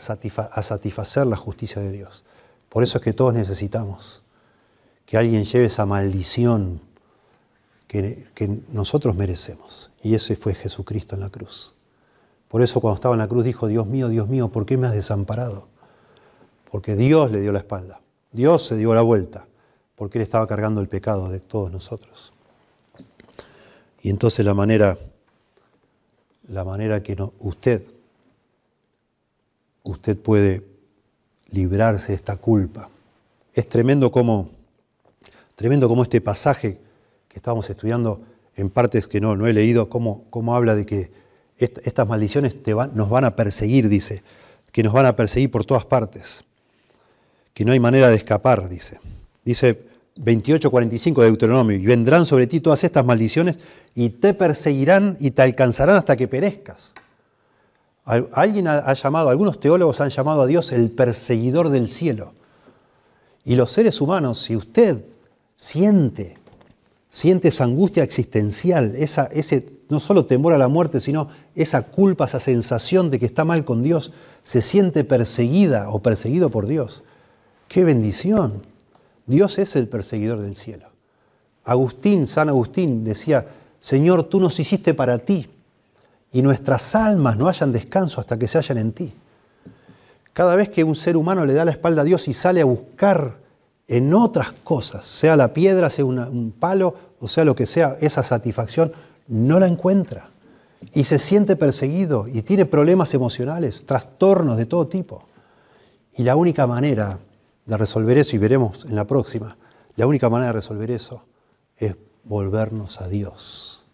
a satisfacer la justicia de Dios. Por eso es que todos necesitamos que alguien lleve esa maldición que, nosotros merecemos. Y ese fue Jesucristo en la cruz. Por eso cuando estaba en la cruz dijo, Dios mío, Dios mío, ¿por qué me has desamparado? Porque Dios le dio la espalda. Dios se dio la vuelta, porque Él estaba cargando el pecado de todos nosotros. Y entonces la manera, la manera que usted, usted puede librarse de esta culpa. Es tremendo como, tremendo como este pasaje estábamos estudiando en partes que no, no he leído, cómo, cómo habla de que estas maldiciones te van, nos van a perseguir, dice, que nos van a perseguir por todas partes, que no hay manera de escapar, dice. Dice 28.45 de Deuteronomio, y vendrán sobre ti todas estas maldiciones y te perseguirán y te alcanzarán hasta que perezcas. Alguien ha llamado, algunos teólogos han llamado a Dios el perseguidor del cielo. Y los seres humanos, si usted siente siente esa angustia existencial, esa, ese no solo temor a la muerte, sino esa culpa, esa sensación de que está mal con Dios, se siente perseguida o perseguido por Dios. ¡Qué bendición! Dios es el perseguidor del cielo. Agustín, San Agustín, decía, Señor, tú nos hiciste para ti y nuestras almas no hayan descanso hasta que se hallan en ti. Cada vez que un ser humano le da la espalda a Dios y sale a buscar en otras cosas, sea la piedra, sea un palo o sea lo que sea, esa satisfacción no la encuentra. Y se siente perseguido y tiene problemas emocionales, trastornos de todo tipo. Y la única manera de resolver eso, y veremos en la próxima, la única manera de resolver eso es volvernos a Dios.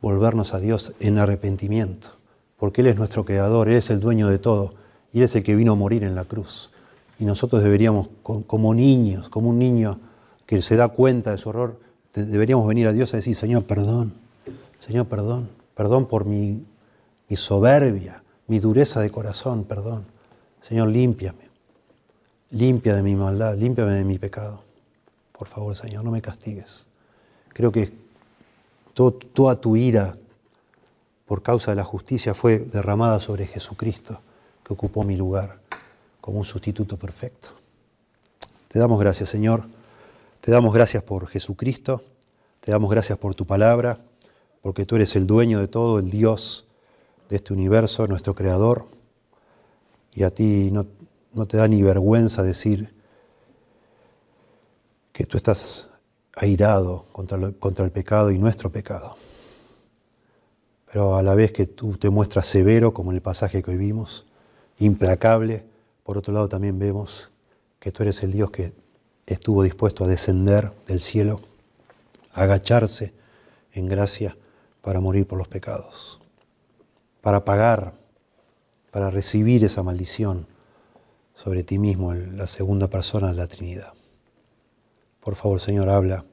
Volvernos a Dios en arrepentimiento, porque Él es nuestro creador, Él es el dueño de todo, y Él es el que vino a morir en la cruz. Y nosotros deberíamos, como niños, como un niño que se da cuenta de su error, deberíamos venir a Dios a decir, Señor, perdón, Señor, perdón, perdón por mi, mi soberbia, mi dureza de corazón, perdón. Señor, límpiame, limpia de mi maldad, límpiame de mi pecado. Por favor, Señor, no me castigues. Creo que toda tu ira por causa de la justicia fue derramada sobre Jesucristo, que ocupó mi lugar como un sustituto perfecto. Te damos gracias, Señor. Te damos gracias por Jesucristo. Te damos gracias por tu palabra, porque tú eres el dueño de todo, el Dios de este universo, nuestro creador. Y a ti no, te da ni vergüenza decir que tú estás airado contra, contra el pecado y nuestro pecado. Pero a la vez que tú te muestras severo, como en el pasaje que hoy vimos, implacable, por otro lado también vemos que tú eres el Dios que estuvo dispuesto a descender del cielo, a agacharse en gracia para morir por los pecados, para pagar, para recibir esa maldición sobre ti mismo la segunda persona de la Trinidad. Por favor, Señor, habla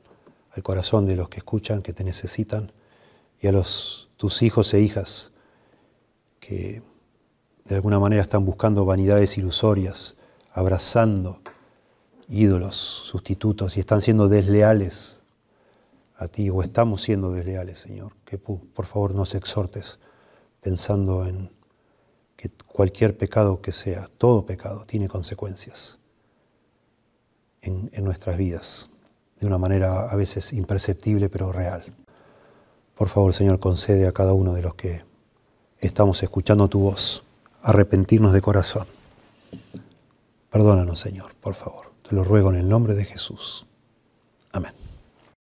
al corazón de los que escuchan, que te necesitan, y a los tus hijos e hijas que de alguna manera están buscando vanidades ilusorias, abrazando ídolos, sustitutos, y están siendo desleales a ti, o estamos siendo desleales, Señor. Que por favor nos exhortes pensando en que cualquier pecado que sea, todo pecado, tiene consecuencias en, en nuestras vidas, de una manera a veces imperceptible pero real. Por favor, Señor, concede a cada uno de los que estamos escuchando tu voz arrepentirnos de corazón. Perdónanos, Señor, por favor. Te lo ruego en el nombre de Jesús. Amén.